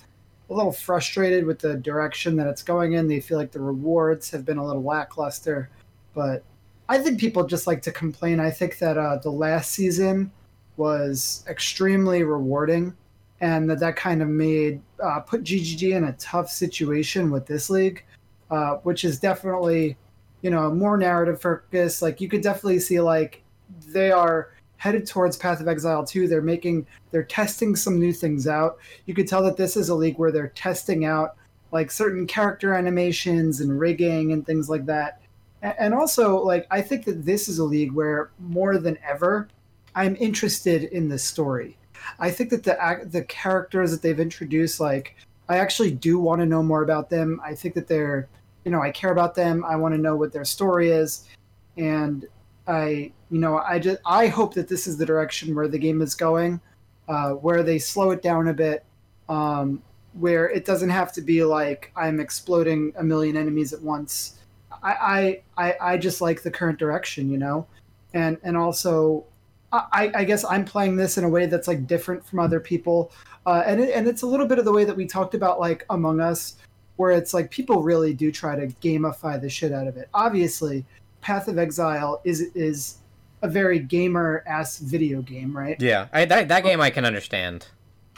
a little frustrated with the direction that it's going in. They feel like the rewards have been a little lackluster, but I think people just like to complain. I think that uh, the last season was extremely rewarding, and that that kind of made uh, put GGG in a tough situation with this league, uh, which is definitely you know more narrative focus like you could definitely see like they are headed towards path of exile 2 they're making they're testing some new things out. You could tell that this is a league where they're testing out like certain character animations and rigging and things like that. And also like i think that this is a league where more than ever i'm interested in the story. I think that the the characters that they've introduced like i actually do want to know more about them. I think that they're you know, I care about them. I want to know what their story is, and I, you know, I just I hope that this is the direction where the game is going, uh, where they slow it down a bit, um, where it doesn't have to be like I'm exploding a million enemies at once. I, I, I, just like the current direction, you know, and and also I, I, guess I'm playing this in a way that's like different from other people, uh, and it, and it's a little bit of the way that we talked about like Among Us, where it's like people really do try to gamify the shit out of it. Obviously, Path of Exile is is a very gamer ass video game, right? Yeah, I, that that game I can understand.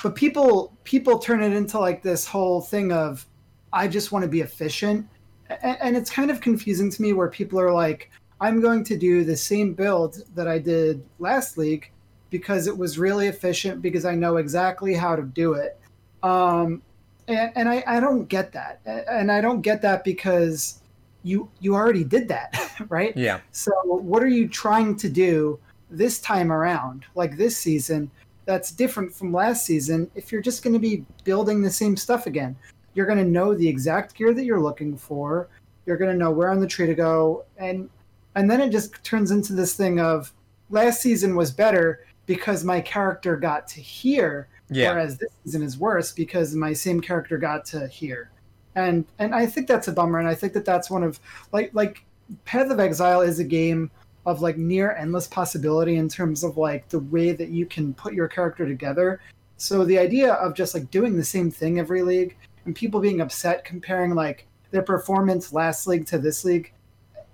But people people turn it into like this whole thing of I just want to be efficient, and, and it's kind of confusing to me where people are like, I'm going to do the same build that I did last league because it was really efficient because I know exactly how to do it. Um, and, and I, I don't get that and i don't get that because you you already did that right? Yeah. So what are you trying to do this time around like this season that's different from last season? If you're just going to be building the same stuff again you're going to know the exact gear that you're looking for. You're going to know where on the tree to go. And and then it just turns into this thing of last season was better because my character got to here yeah. Whereas this season is worse because my same character got to here, and and I think that's a bummer. And I think that that's one of like like Path of Exile is a game of like near endless possibility in terms of like the way that you can put your character together. So the idea of just like doing the same thing every league and people being upset comparing like their performance last league to this league,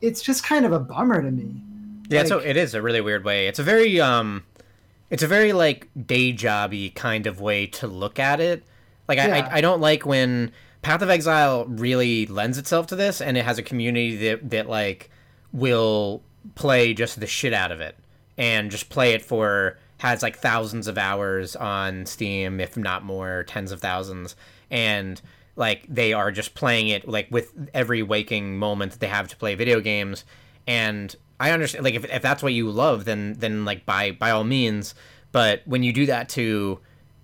it's just kind of a bummer to me. Yeah, like, so it is a really weird way. It's a very um it's a very like day jobby kind of way to look at it. Like yeah. I, I don't like when Path of Exile really lends itself to this, and it has a community that that like will play just the shit out of it and just play it for has like thousands of hours on Steam, if not more, tens of thousands, and like they are just playing it like with every waking moment that they have to play video games. And I understand like if, if that's what you love then then like by by all means. But when you do that to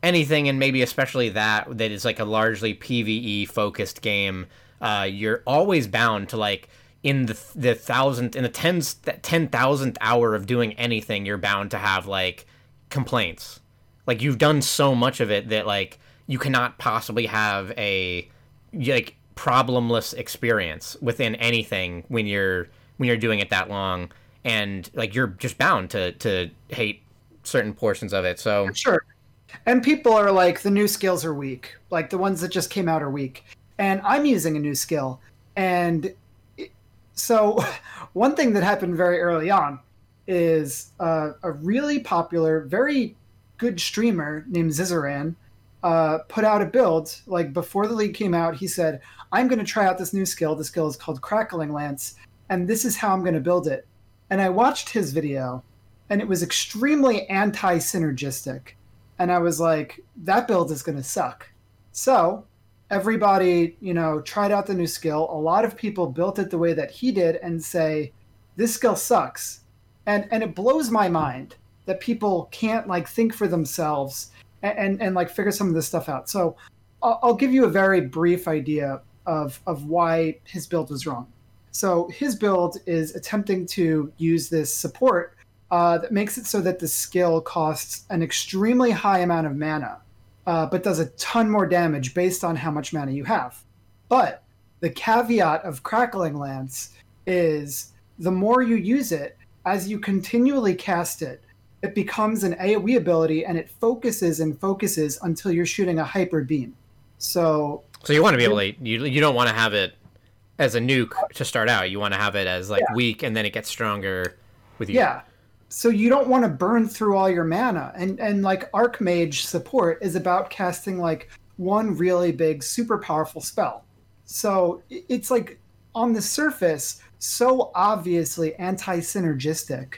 anything and maybe especially that that is like a largely PvE focused game uh, you're always bound to like in the the thousandth in the tens ten thousandth hour of doing anything you're bound to have like complaints. Like you've done so much of it that like you cannot possibly have a like problemless experience within anything when you're when you're doing it that long and like you're just bound to to hate certain portions of it. So sure and people are like the new skills are weak. Like the ones that just came out are weak. And i'm using a new skill. And so one thing that happened very early on is uh, a really popular very good streamer named zizaran uh, put out a build. Like before the league came out he said i'm going to try out this new skill. The skill is called crackling lance and this is how i'm going to build it. And i watched his video and it was extremely anti-synergistic and i was like that build is going to suck so everybody you know tried out the new skill a lot of people built it the way that he did and say this skill sucks and and it blows my mind that people can't like think for themselves and, and, and like figure some of this stuff out. So I'll, I'll give you a very brief idea of of why his build was wrong. So his build is attempting to use this support uh, that makes it so that the skill costs an extremely high amount of mana, uh, but does a ton more damage based on how much mana you have. But the caveat of Crackling Lance is the more you use it, as you continually cast it, it becomes an AoE ability and it focuses and focuses until you're shooting a hyper beam. So So you want to be able to you you don't want to have it as a nuke to start out. You want to have it as like yeah. weak and then it gets stronger with you. Yeah. So you don't want to burn through all your mana. And and like Archmage support is about casting like one really big super powerful spell. So it's like on the surface so obviously anti-synergistic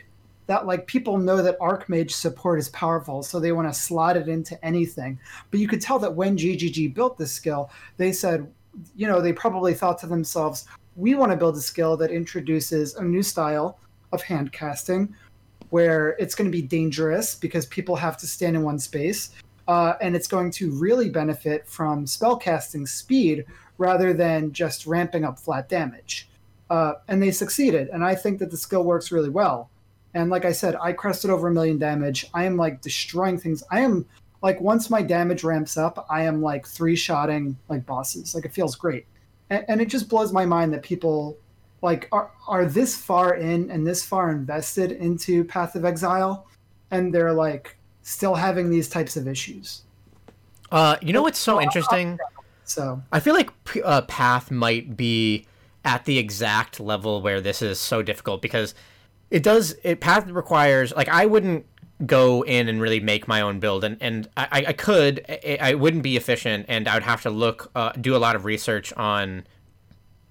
that like people know that Archmage support is powerful, so they want to slot it into anything. But you could tell that when GGG built this skill, they said, you know, they probably thought to themselves, we want to build a skill that introduces a new style of hand casting where it's going to be dangerous because people have to stand in one space. Uh, and it's going to really benefit from spellcasting speed rather than just ramping up flat damage. Uh, and they succeeded. And I think that the skill works really well. And like I said, I crested over a million damage. I am like destroying things. I am like once my damage ramps up, I am like three shotting like bosses. Like it feels great. And, and it just blows my mind that people like are are this far in and this far invested into Path of Exile and they're like still having these types of issues. Uh, you know what's so interesting? So I feel like uh, Path might be at the exact level where this is so difficult because it does it path requires like I wouldn't go in and really make my own build and and I, I could I, I wouldn't be efficient and I would have to look uh, do a lot of research on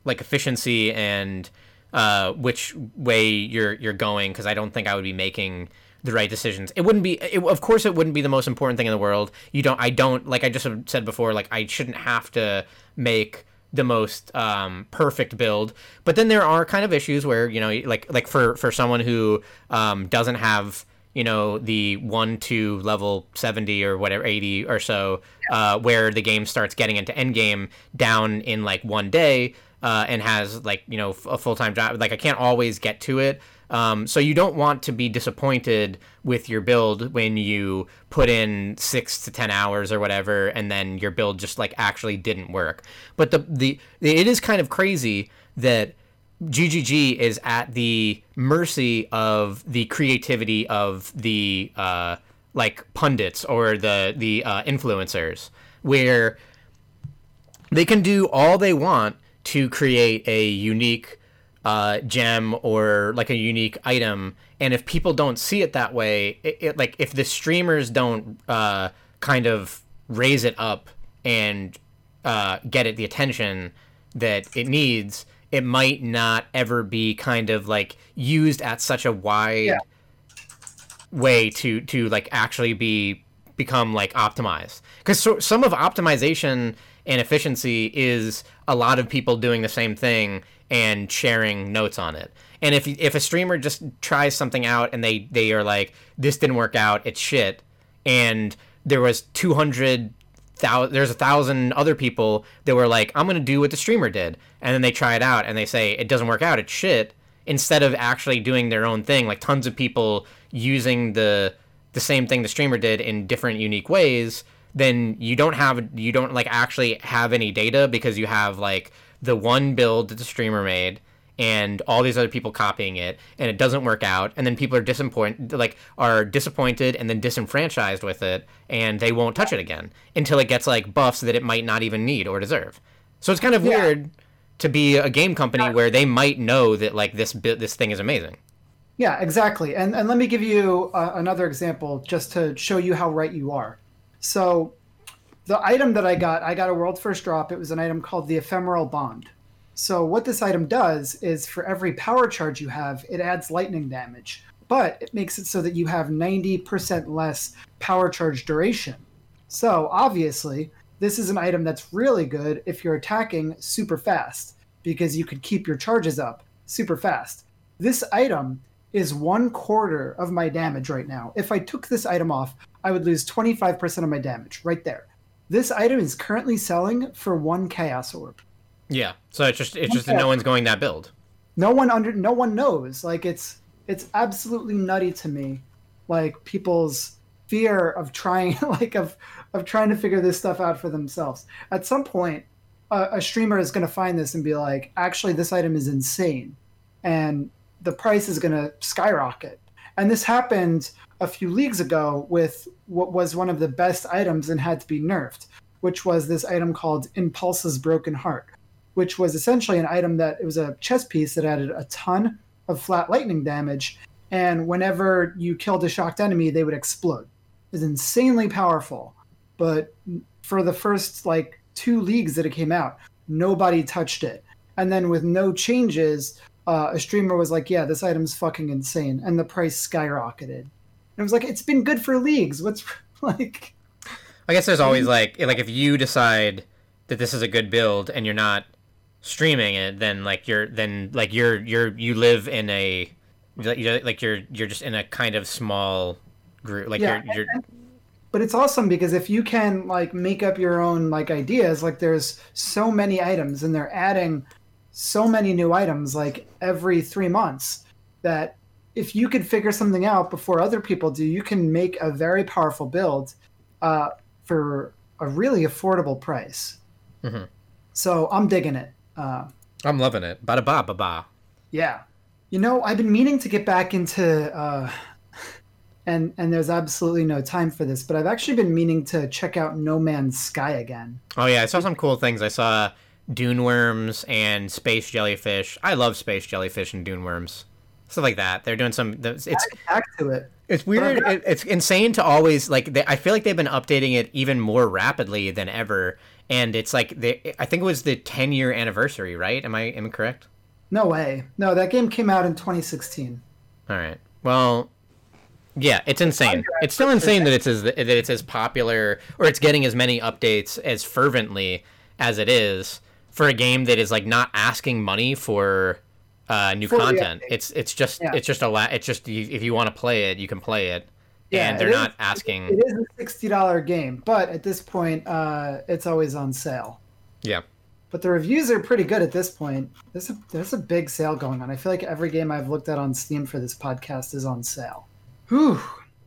like efficiency and uh, which way you're you're going because I don't think I would be making the right decisions. It wouldn't be it, of course it wouldn't be the most important thing in the world. You don't I don't like I just said before like I shouldn't have to make the most um, perfect build. But then there are kind of issues where you know, like like for for someone who um, doesn't have you know the one to level 70 or whatever 80 or so uh, where the game starts getting into end game down in like one day uh, and has like you know a full-time job like i can't always get to it um, so you don't want to be disappointed with your build when you put in six to ten hours or whatever, and then your build just like actually didn't work. But the the it is kind of crazy that GGG is at the mercy of the creativity of the uh, like pundits or the the uh, influencers, where they can do all they want to create a unique uh, gem or like a unique item and if people don't see it that way it, it like if the streamers don't uh, kind of raise it up and uh, get it the attention that it needs it might not ever be kind of like used at such a wide yeah. way to to like actually be become like optimized because so, some of optimization and efficiency is a lot of people doing the same thing and sharing notes on it. And if if a streamer just tries something out and they they are like this didn't work out, it's shit, and there was 200 thousand there's a thousand other people that were like I'm going to do what the streamer did. And then they try it out and they say it doesn't work out, it's shit instead of actually doing their own thing like tons of people using the the same thing the streamer did in different unique ways, then you don't have you don't like actually have any data because you have like the one build that the streamer made and all these other people copying it and it doesn't work out and then people are disappointed like are disappointed and then disenfranchised with it and they won't touch it again until it gets like buffs that it might not even need or deserve so it's kind of Yeah. weird to be a game company where they might know that like this bit this thing is amazing Yeah, exactly. And and let me give you uh, another example just to show you how right you are. So, the item that I got, I got a world first drop. It was an item called the Ephemeral Bond. So what this item does is for every power charge you have, it adds lightning damage, but it makes it so that you have 90% less power charge duration. So obviously, this is an item that's really good if you're attacking super fast because you could keep your charges up super fast. This item is one quarter of my damage right now. If I took this item off, I would lose 25% of my damage right there. This item is currently selling for one chaos orb. yeah so it's just it's just that no one's going that build No one under no one knows. Like it's it's absolutely nutty to me. Like people's fear of trying like of of trying to figure this stuff out for themselves. At some point, a, a streamer is going to find this and be like, actually, this item is insane, and the price is going to skyrocket. And this happened a few leagues ago with what was one of the best items and had to be nerfed, which was this item called Inpulsa's Broken Heart, which was essentially an item that it was a chess piece that added a ton of flat lightning damage. And whenever you killed a shocked enemy, they would explode. It's insanely powerful. But for the first like two leagues that it came out, nobody touched it. And then with no changes, uh, a streamer was like, "Yeah, this item's fucking insane," and the price skyrocketed. And it was like, "It's been good for leagues. What's like?" I guess there's always like like if you decide that this is a good build and you're not streaming it, then like you're then like you're you're you live in a you're, like you're you're just in a kind of small group. Like Yeah, you're you're but it's awesome because if you can like make up your own like ideas like there's so many items and they're adding so many new items like every three months that if you could figure something out before other people do you can make a very powerful build uh, for a really affordable price Mhm. so i'm digging it uh, I'm loving it. Ba ba ba ba. yeah. You know, I've been meaning to get back into uh and and there's absolutely no time for this, but I've actually been meaning to check out No Man's Sky again. Oh yeah, I saw some cool things. I saw dune worms and space jellyfish. I love space jellyfish and dune worms. Stuff like that. They're doing some. It's Back to it. It's weird. It, it's insane to always like. They, I feel like they've been updating it even more rapidly than ever, and it's like they. I think it was the 10 year anniversary, right? Am I am I correct? No way. No, that game came out in 2016. All right. Well, yeah, it's insane. It's still insane that it's as that it's as popular or it's getting as many updates as fervently as it is for a game that is like not asking money for uh, new For content. It's it's just Yeah. it's just a la- it's just you, if you want to play it, you can play it, Yeah, and they're not is- asking. It is a sixty dollar game, but at this point, uh, it's always on sale. Yeah. But the reviews are pretty good at this point. There's a there's a big sale going on. I feel like every game I've looked at on Steam for this podcast is on sale. Whew.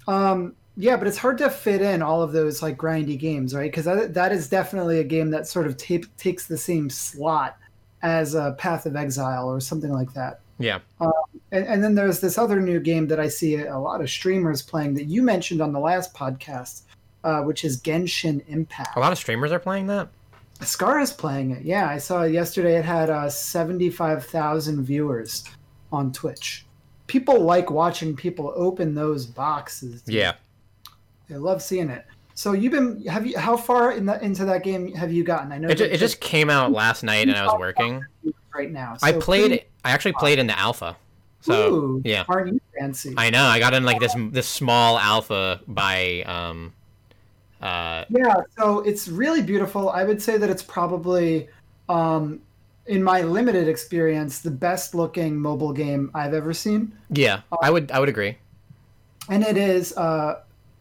Um, yeah, but it's hard to fit in all of those like grindy games, right? Because that, that is definitely a game that sort of takes the same slot as a Path of Exile or something like that. Yeah. And, and then there's this other new game that I see a lot of streamers playing that you mentioned on the last podcast, uh, which is Genshin Impact. A lot of streamers are playing that. Scar is playing it. Yeah, I saw yesterday it had uh, 75,000 viewers on Twitch. People like watching people open those boxes. Yeah. They love seeing it. So you've been have you how far in the, into that game have you gotten? I know It, ju- that it just came out last night and I was working. right now. I played. pretty- I actually played in the alpha. So Ooh, yeah. aren't you fancy? I know. I got in like this this small alpha by um uh Yeah, so it's really beautiful. I would say that it's probably, um, in my limited experience, the best looking mobile game I've ever seen. yeah, I would I would agree. And it is, uh,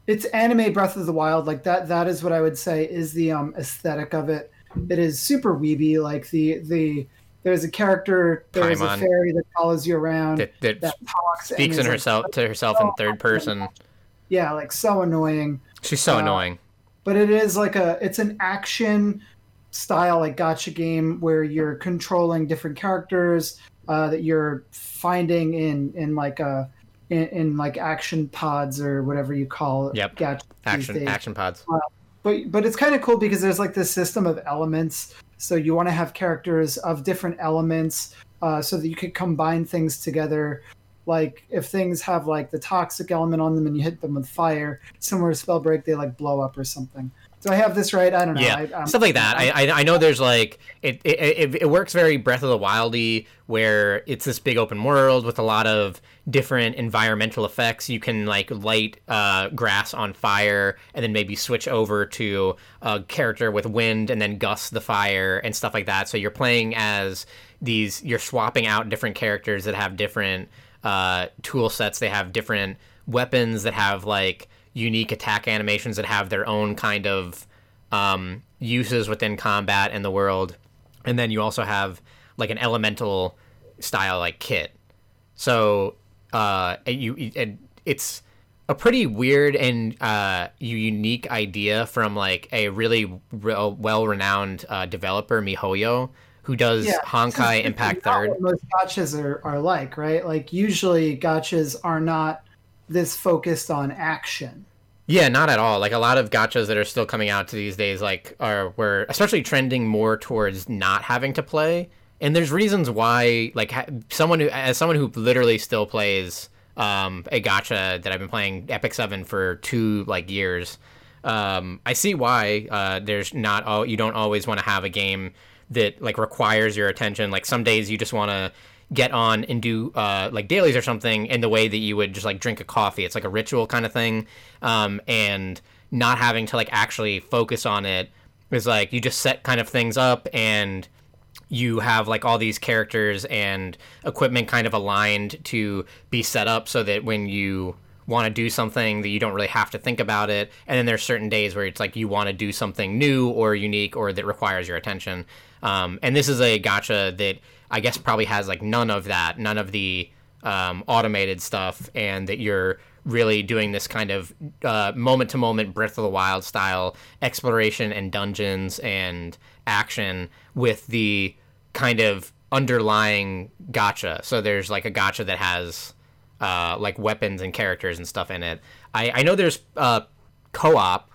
it's anime Breath of the Wild. Like that, that is what I would say is the um, aesthetic of it. It is super weeby. Like the the there's a character, there's a fairy that follows you around That that that talks. and speaks in like, herself to herself in third person. yeah, like so annoying. She's so Uh, annoying. But it is like a it's an action style like gacha game where you're controlling different characters uh, that you're finding in in like a in, in like action pods or whatever you call it. Yep. Gacha these Action days. action pods. but but it's kind of cool because there's like this system of elements so you want to have characters of different elements uh, so that you could combine things together like if things have like the toxic element on them and you hit them with fire similar to Spellbreak they like blow up or something do i have this right i don't know Yeah, I, I'm- stuff like that. I, I I know there's like it it, it it works very Breath of the Wildy where it's this big open world with a lot of different environmental effects. You can like light uh, grass on fire and then maybe switch over to a character with wind and then gust the fire and stuff like that. So you're playing as these. You're swapping out different characters that have different uh, tool sets. They have different weapons that have like unique attack animations that have their own kind of um, uses within combat and the world, and then you also have like an elemental style like kit. So uh, you it, it's a pretty weird and uh, unique idea from like a really re- well-renowned uh, developer MiHoYo who does Yeah, Honkai Impact Third. what most gachas are, are like right like usually gachas are not this focused on action Yeah, not at all. Like a lot of gachas that are still coming out to these days, like are were especially trending more towards not having to play. And there's reasons why, like ha- someone who, as someone who literally still plays um, a gacha that I've been playing Epic Seven for two like years. Um, I see why uh, there's not all you don't always want to have a game that like requires your attention. Like some days you just want to get on and do uh, like dailies or something in the way that you would just like drink a coffee. It's like a ritual kind of thing, um, and not having to like actually focus on it is like you just set kind of things up and you have like all these characters and equipment kind of aligned to be set up so that when you want to do something that you don't really have to think about it. And then there's certain days where it's like you want to do something new or unique or that requires your attention. Um, and this is a gacha that i guess probably has like none of that none of the um, automated stuff and that you're really doing this kind of moment to moment Breath of the Wild style exploration and dungeons and action with the kind of underlying gacha. So there's like a gacha that has uh, like weapons and characters and stuff in it. I, I know there's uh, co op,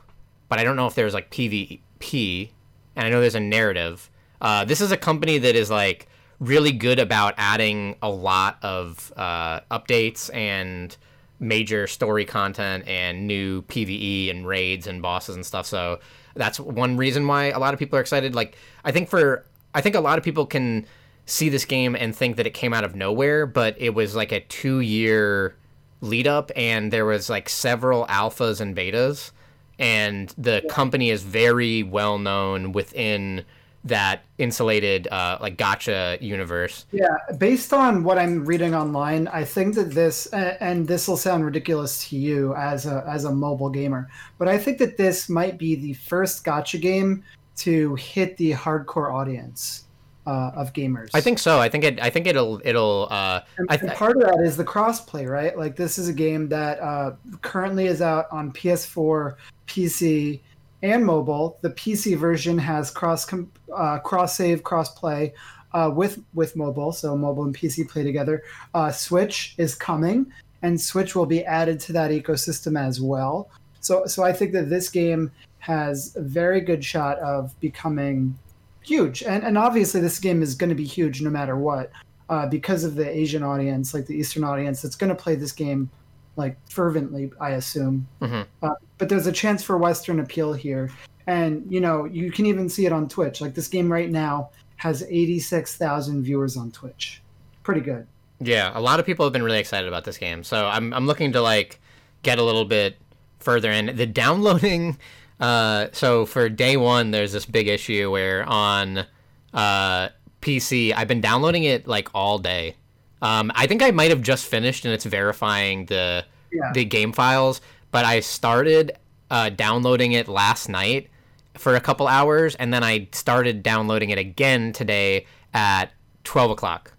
but I don't know if there's like PvP, and I know there's a narrative. Uh, this is a company that is like really good about adding a lot of uh, updates and major story content and new PVE and raids and bosses and stuff. So that's one reason why a lot of people are excited. Like I think for I think a lot of people can see this game and think that it came out of nowhere, but it was like a 2 year lead up and there was like several alphas and betas and the company is very well known within that insulated uh, like gacha universe. Yeah, based on what I'm reading online, I think that this and this will sound ridiculous to you as a as a mobile gamer, but I think that this might be the first gacha game to hit the hardcore audience uh, of gamers. I think so. I think it. I think it'll. It'll. Uh, And, I and part of that is the crossplay, right? Like this is a game that uh, currently is out on PS4, PC, and mobile. The PC version has cross com- uh, cross save, cross play uh, with with mobile, so mobile and PC play together. Uh, Switch is coming, and Switch will be added to that ecosystem as well. So so I think that this game has a very good shot of becoming huge, and and obviously this game is going to be huge no matter what uh, because of the Asian audience, like the Eastern audience, that's going to play this game like fervently, I assume. Mhm. Uh, but there's a chance for Western appeal here, and you know you can even see it on Twitch. Like this game right now has 86,000 viewers on Twitch. Pretty good. yeah, a lot of people have been really excited about this game. So I'm. I'm looking to like get a little bit further in the downloading. Uh, so for day one, there's this big issue where on uh, PC, I've been downloading it like all day. Um, I think I might have just finished and it's verifying the Yeah. the game files, but I started uh, downloading it last night for a couple hours, and then I started downloading it again today at twelve o'clock.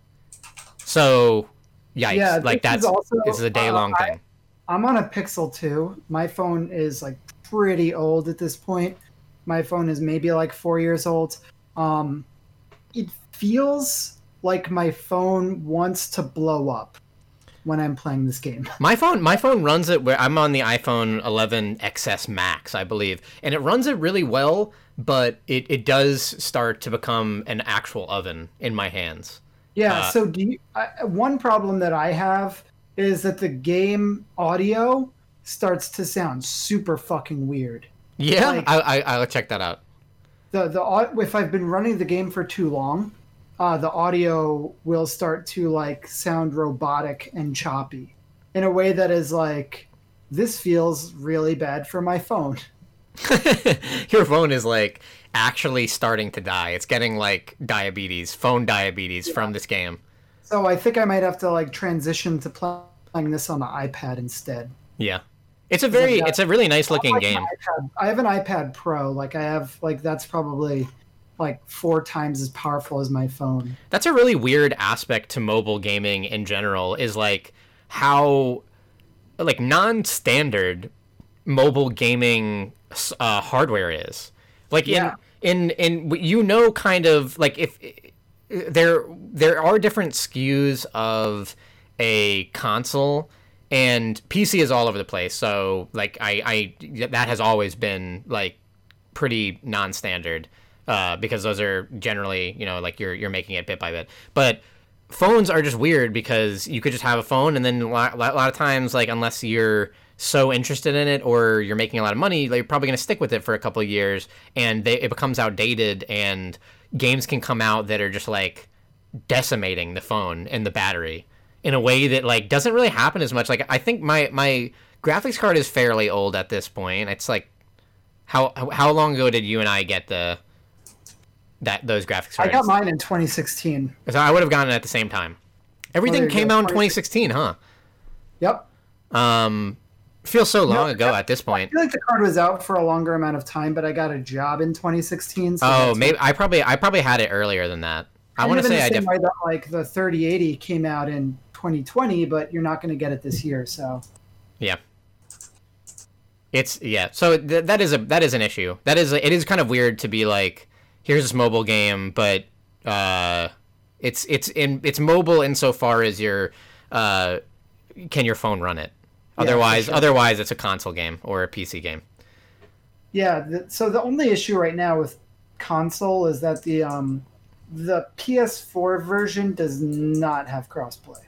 So, yikes! Yeah, like that's also, this is a day long uh, I- thing. I'm on a Pixel 2. My phone is like pretty old at this point. My phone is maybe like four years old. Um, it feels like my phone wants to blow up when I'm playing this game. My phone, my phone runs it where I'm on the iPhone 11 XS Max, I believe, and it runs it really well. But it, it does start to become an actual oven in my hands. Yeah. Uh, so do you, one problem that I have is that the game audio starts to sound super fucking weird. Yeah, Like- I, I I'll check that out. the the if I've been running the game for too long, uh, the audio will start to like sound robotic and choppy in a way that is like this feels really bad for my phone. Your phone is like actually starting to die. It's getting like diabetes, phone diabetes from this game. So I think I might have to like transition to playing this on the iPad instead. Yeah. It's a very got- it's a really nice looking Like game. I have an iPad Pro. Like I have like that's probably like four times as powerful as my phone. That's a really weird aspect to mobile gaming in general is like how like non-standard mobile gaming uh, hardware is. Like Yeah. in in in you know kind of like if there there are different SKUs of a console and PC is all over the place. So like I I that has always been like pretty non-standard uh, because those are generally you know like you're you're making it bit by bit. But phones are just weird because you could just have a phone and then a lot, a lot of times like unless you're so interested in it or you're making a lot of money like, you're probably going to stick with it for a couple of years and they, it becomes outdated and games can come out that are just like decimating the phone and the battery in a way that like doesn't really happen as much like i think my my graphics card is fairly old at this point it's like how how- how long ago did you and i get the that those graphics I got mine in 2016. so I would have gotten it at the same time. Everything came go, out in 2016, huh? Yep. Um, feels so long No, ago at this point. I feel like the card was out for a longer amount of time, but I got a job in 2016. So Oh, maybe I probably I probably had it earlier than that. I want to say I the same def- way that like the 3080 came out in 2020, but you're not going to get it this year. So yeah. It's yeah. So th- that is a that is an issue. That is a, it is kind of weird to be like here's this mobile game, but uh, it's it's in it's mobile insofar as your uh, can your phone run it. Otherwise, sure. otherwise it's a console game or a PC game. yeah, the, so the only issue right now with console is that the um the PS4 version does not have crossplay.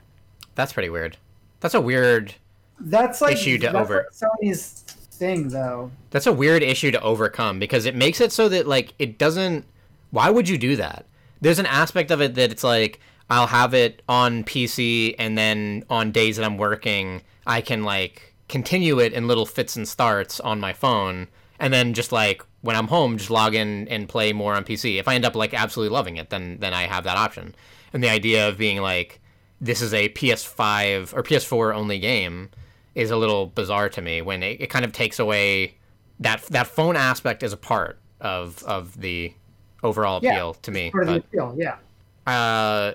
That's pretty weird. That's a weird That's like Issue to that's over- like Sony's thing though. That's a weird issue to overcome because it makes it so that like it doesn't. Why would you do that? There's an aspect of it that it's like I'll have it on PC and then on days that I'm working, I can like continue it in little fits and starts on my phone, and then just like when I'm home, just log in and play more on PC. If I end up like absolutely loving it, then then I have that option. And the idea of being like this is a PS5 or PS4 only game is a little bizarre to me when it, it kind of takes away that that phone aspect is a part of of the overall Yeah, appeal to me. Part of the appeal, yeah. uh,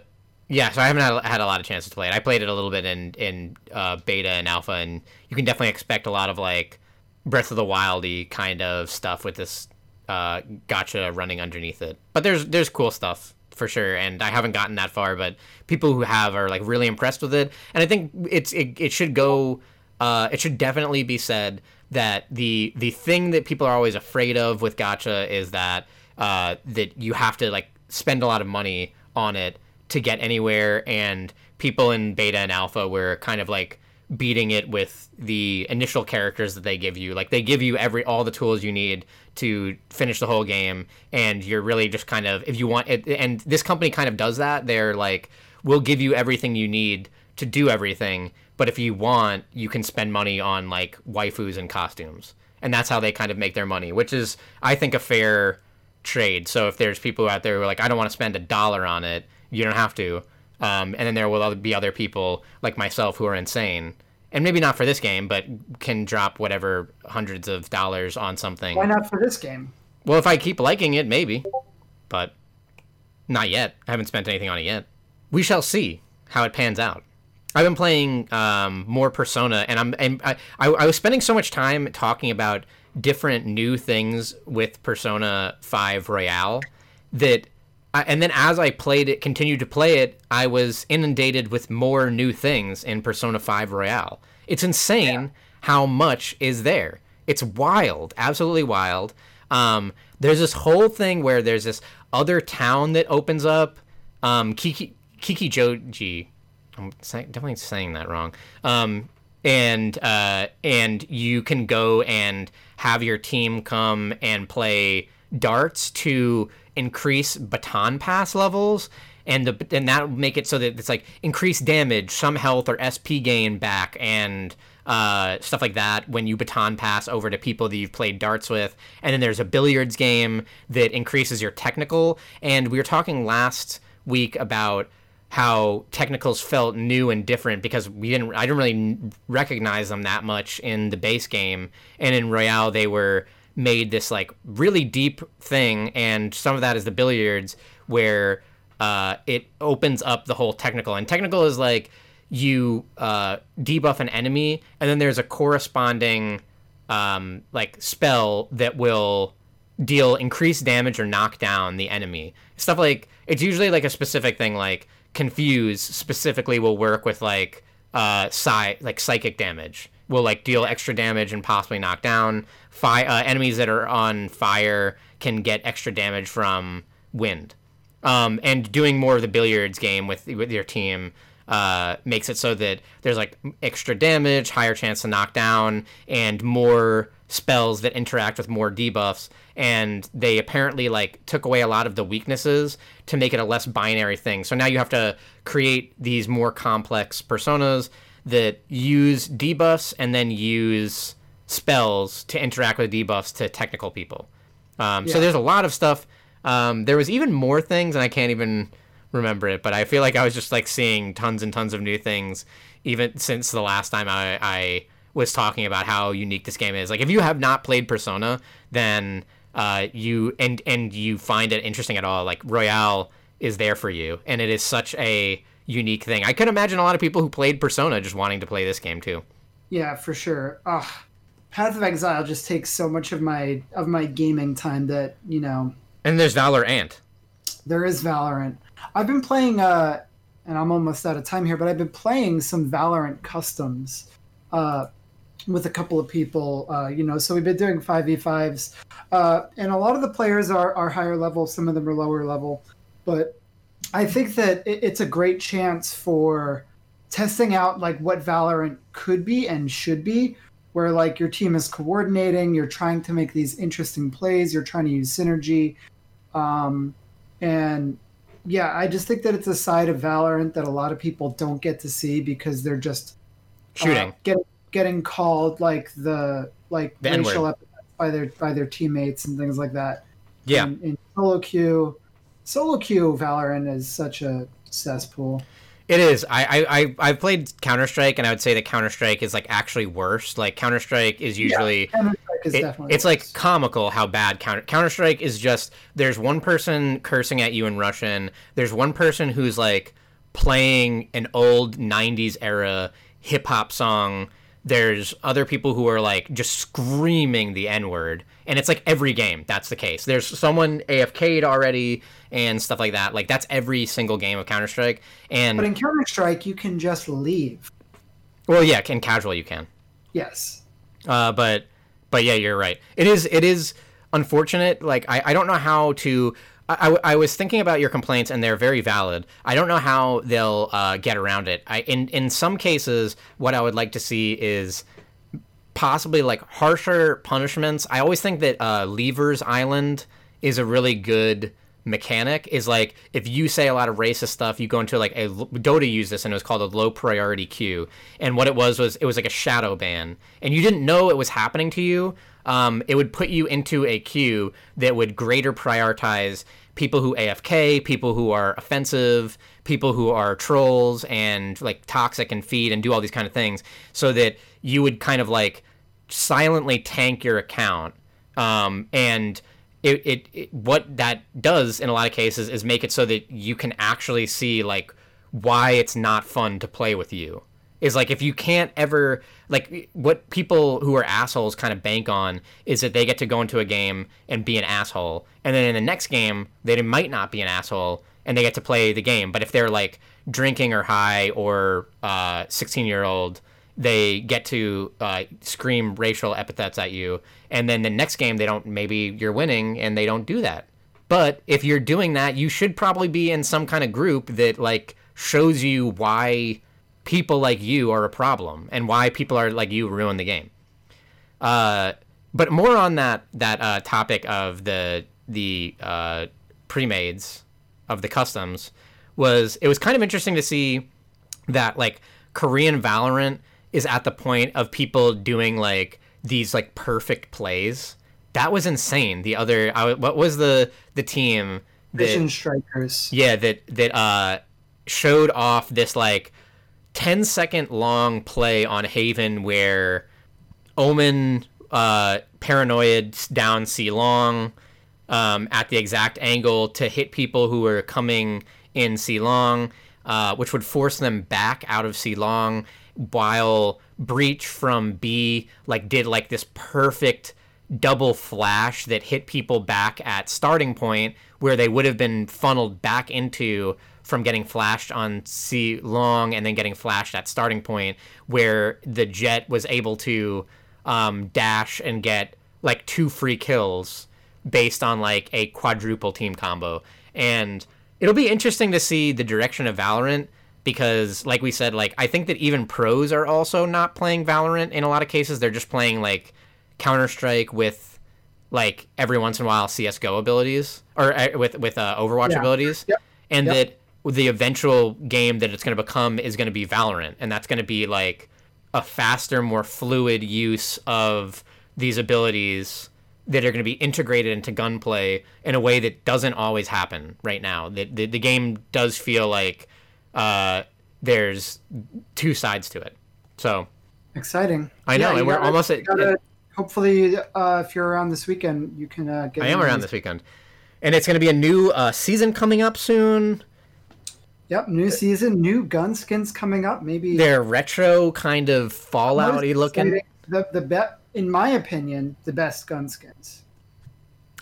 yeah, so I haven't had, had a lot of chances to play it. I played it a little bit in in uh, beta and alpha, and you can definitely expect a lot of like Breath of the Wildy kind of stuff with this uh, gacha running underneath it. But there's there's cool stuff for sure, and I haven't gotten that far, but people who have are like really impressed with it, and I think it's it, it should go. Uh, it should definitely be said that the the thing that people are always afraid of with gacha is that uh, that you have to like spend a lot of money on it to get anywhere and people in beta and alpha were kind of like beating it with the initial characters that they give you. Like they give you every all the tools you need to finish the whole game and you're really just kind of if you want it and this company kind of does that. They're like we'll give you everything you need to do everything but if you want you can spend money on like waifus and costumes and that's how they kind of make their money which is i think a fair trade. So if there's people out there who are like, I don't want to spend a dollar on it, you don't have to. Um, and then there will be other people like myself who are insane, and maybe not for this game, but can drop whatever hundreds of dollars on something. Why not for this game? Well, if I keep liking it, maybe, but not yet. I haven't spent anything on it yet. We shall see how it pans out. I've been playing um, more Persona, and I'm and I, I I was spending so much time talking about different new things with Persona Five Royale that. I, and then as I played it, continued to play it, I was inundated with more new things in Persona 5 Royale. It's insane yeah. how much is there. It's wild, absolutely wild. Um, there's this whole thing where there's this other town that opens up. Um, Kiki Kikijoji. I'm say, definitely saying that wrong. Um, and uh, and you can go and have your team come and play darts to increase baton pass levels and the and that will make it so that it's like increased damage some health or sp gain back and uh, stuff like that when you baton pass over to people that you've played darts with. And then there's a billiards game that increases your technical. And we were talking last week about how technicals felt new and different because we didn't I didn't really recognize them that much in the base game. And in Royale they were made this like really deep thing. And some of that is the billiards where uh, it opens up the whole technical. And technical is like you uh, debuff an enemy, and then there's a corresponding um, like spell that will deal increased damage or knock down the enemy. Stuff like it's usually like a specific thing like confuse specifically will work with like uh psi- like psychic damage. Will like deal extra damage and possibly knock down. Fire uh, enemies that are on fire can get extra damage from wind. Um, and doing more of the billiards game with with your team uh, makes it so that there's like extra damage, higher chance to knock down, and more spells that interact with more debuffs. And they apparently like took away a lot of the weaknesses to make it a less binary thing. So now you have to create these more complex personas that use debuffs and then use spells to interact with debuffs to technical people. Um, yeah. So there's a lot of stuff. Um, there was even more things, and I can't even remember it, but I feel like I was just like seeing tons and tons of new things even since the last time I, I was talking about how unique this game is. Like if you have not played Persona, then uh, you and and you find it interesting at all, like Royale is there for you, and it is such a unique thing. I could imagine a lot of people who played Persona just wanting to play this game too. Yeah, for sure. Ugh. Path of Exile just takes so much of my of my gaming time that you know. And there's Valorant. There is Valorant. I've been playing, uh, and I'm almost out of time here, but I've been playing some Valorant customs uh, with a couple of people. Uh, you know, so we've been doing five v fives, uh, and a lot of the players are are higher level. Some of them are lower level, but I think that it, it's a great chance for testing out like what Valorant could be and should be. Where like your team is coordinating, you're trying to make these interesting plays, you're trying to use synergy, um, and yeah, I just think that it's a side of Valorant that a lot of people don't get to see because they're just uh, shooting, uh, getting getting called like the like the racial epithets by their by their teammates and things like that. Yeah, in, in solo queue, solo queue Valorant is such a cesspool. It is. I I I've played Counter Strike, and I would say that Counter Strike is like actually worse. Like Counter Strike is usually yeah, is it, it's worse. like comical how bad Counter Counter Strike is. Just there's one person cursing at you in Russian. There's one person who's like playing an old '90s era hip hop song. There's other people who are like just screaming the N word, and it's like every game that's the case. There's someone AFK'd already and stuff like that. Like that's every single game of Counter Strike. And but in Counter Strike, you can just leave. Well, yeah, in casual you can. Yes. Uh, but but yeah, you're right. It is it is unfortunate. Like I, I don't know how to. I, I, was thinking about your complaints and they're very valid. I don't know how they'll uh, get around it. I in in some cases, what I would like to see is possibly like harsher punishments. I always think that uh, Lever's Island is a really good mechanic is like if you say a lot of racist stuff you go into like a dota used this and it was called a low priority queue. And what it was was it was like a shadow ban. And you didn't know it was happening to you. Um, it would put you into a queue that would greater prioritize people who afk people who are offensive people who are trolls and like toxic and feed and do all these kind of things so that you would kind of like silently tank your account. Um, and it, it, what that does in a lot of cases is make it so that you can actually see like why it's not fun to play with you. Is like if you can't ever like what people who are assholes kind of bank on is that they get to go into a game and be an asshole, and then in the next game they might not be an asshole and they get to play the game. But if they're like drinking or high or uh, 16 year old, they get to uh, scream racial epithets at you, and then the next game they don't. Maybe you're winning and they don't do that. But if you're doing that, you should probably be in some kind of group that like shows you why people like you are a problem and why people are like you ruin the game. Uh, but more on that that uh, topic of the the uh, pre-mades of the customs was it was kind of interesting to see that like Korean Valorant is at the point of people doing like these like perfect plays. That was insane. The other, I, what was the the team? That, Vision Strikers. Yeah, that that uh showed off this like 10 second long play on Haven where Omen uh, paranoid down C long um, at the exact angle to hit people who were coming in C long, uh, which would force them back out of C long while Breach from B like did like this perfect double flash that hit people back at starting point where they would have been funneled back into from getting flashed on C long and then getting flashed at starting point, where the Jett was able to um, dash and get like two free kills based on like a quadruple team combo. And it'll be interesting to see the direction of Valorant because like we said like I think that even pros are also not playing Valorant in a lot of cases they're just playing like Counter-Strike with like every once in a while CS:GO abilities or uh, with with uh, Overwatch yeah. abilities yep. and yep. that the eventual game that it's going to become is going to be Valorant, and that's going to be like a faster, more fluid use of these abilities that are going to be integrated into gunplay in a way that doesn't always happen right now. The, the, the game does feel like uh, there's two sides to it. So exciting! I know, yeah, and we're gotta, almost at. Gotta, hopefully, uh, if you're around this weekend, you can uh, get. I am around this weekend, and it's going to be a new uh, season coming up soon. Yep, new season, new gun skins coming up. Maybe they're retro kind of Fallouty looking. The the bet, in my opinion, the best gun skins.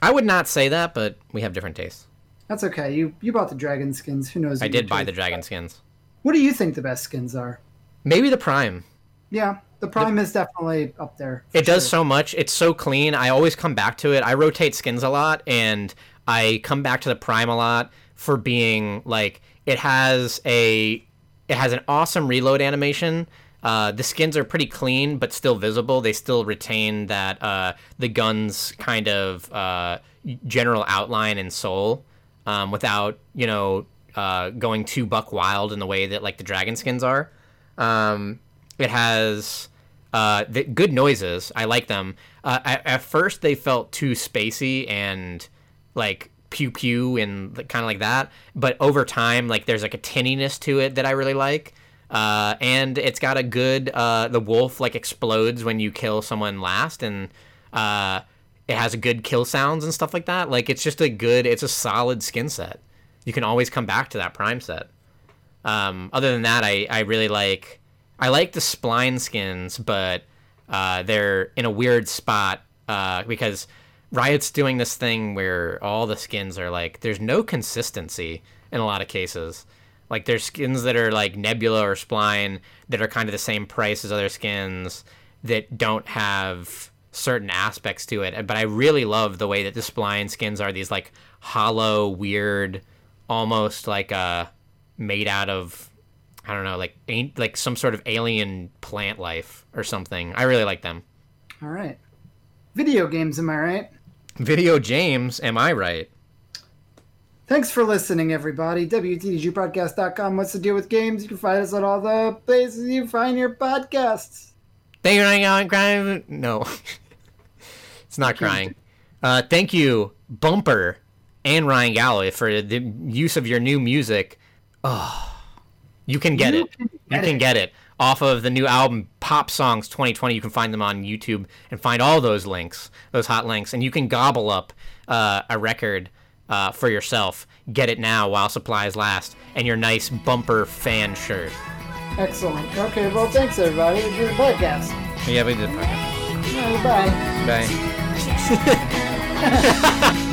I would not say that, but we have different tastes. That's okay. You you bought the dragon skins. Who knows? I did buy the dragon skins. What do you think the best skins are? Maybe the prime. Yeah, the prime the, is definitely up there. It sure. does so much. It's so clean. I always come back to it. I rotate skins a lot, and I come back to the prime a lot for being like it has a it has an awesome reload animation. Uh, the skins are pretty clean, but still visible. They still retain that uh, the gun's kind of uh, general outline and soul, um, without you know uh, going too buck wild in the way that like the dragon skins are. Um, it has uh, the, good noises. I like them. Uh, at, at, first, they felt too spacey and like pew pew and kind of like that. But over time, like there's like a tinniness to it that I really like. Uh, and it's got a good uh, the wolf like explodes when you kill someone last, and uh, it has good kill sounds and stuff like that. Like it's just a good, it's a solid skin set. You can always come back to that prime set. Um, other than that, I, I really like I like the spline skins, but uh, they're in a weird spot uh, because Riot's doing this thing where all the skins are like there's no consistency in a lot of cases. Like there's skins that are like Nebula or Spline that are kind of the same price as other skins that don't have certain aspects to it. But I really love the way that the Spline skins are these like hollow, weird, almost like uh made out of I don't know, like ain't like some sort of alien plant life or something. I really like them. All right. Video games, am I right? Video James, am I right? Thanks for listening, everybody. WTDGpodcast.com. What's the deal with games? You can find us on all the places you find your podcasts. Thank you. No, it's not crying. Uh, thank you, Bumper and Ryan Galloway, for the use of your new music. Oh, you can get you it. Can get you can it. get it off of the new album Pop Songs 2020. You can find them on YouTube and find all those links, those hot links, and you can gobble up uh, a record uh, for yourself. Get it now while supplies last, and your nice bumper fan shirt. Excellent. Okay, well, thanks everybody. Do the podcast. Yeah, we did. podcast. Yeah, bye. Bye. ハハハハ!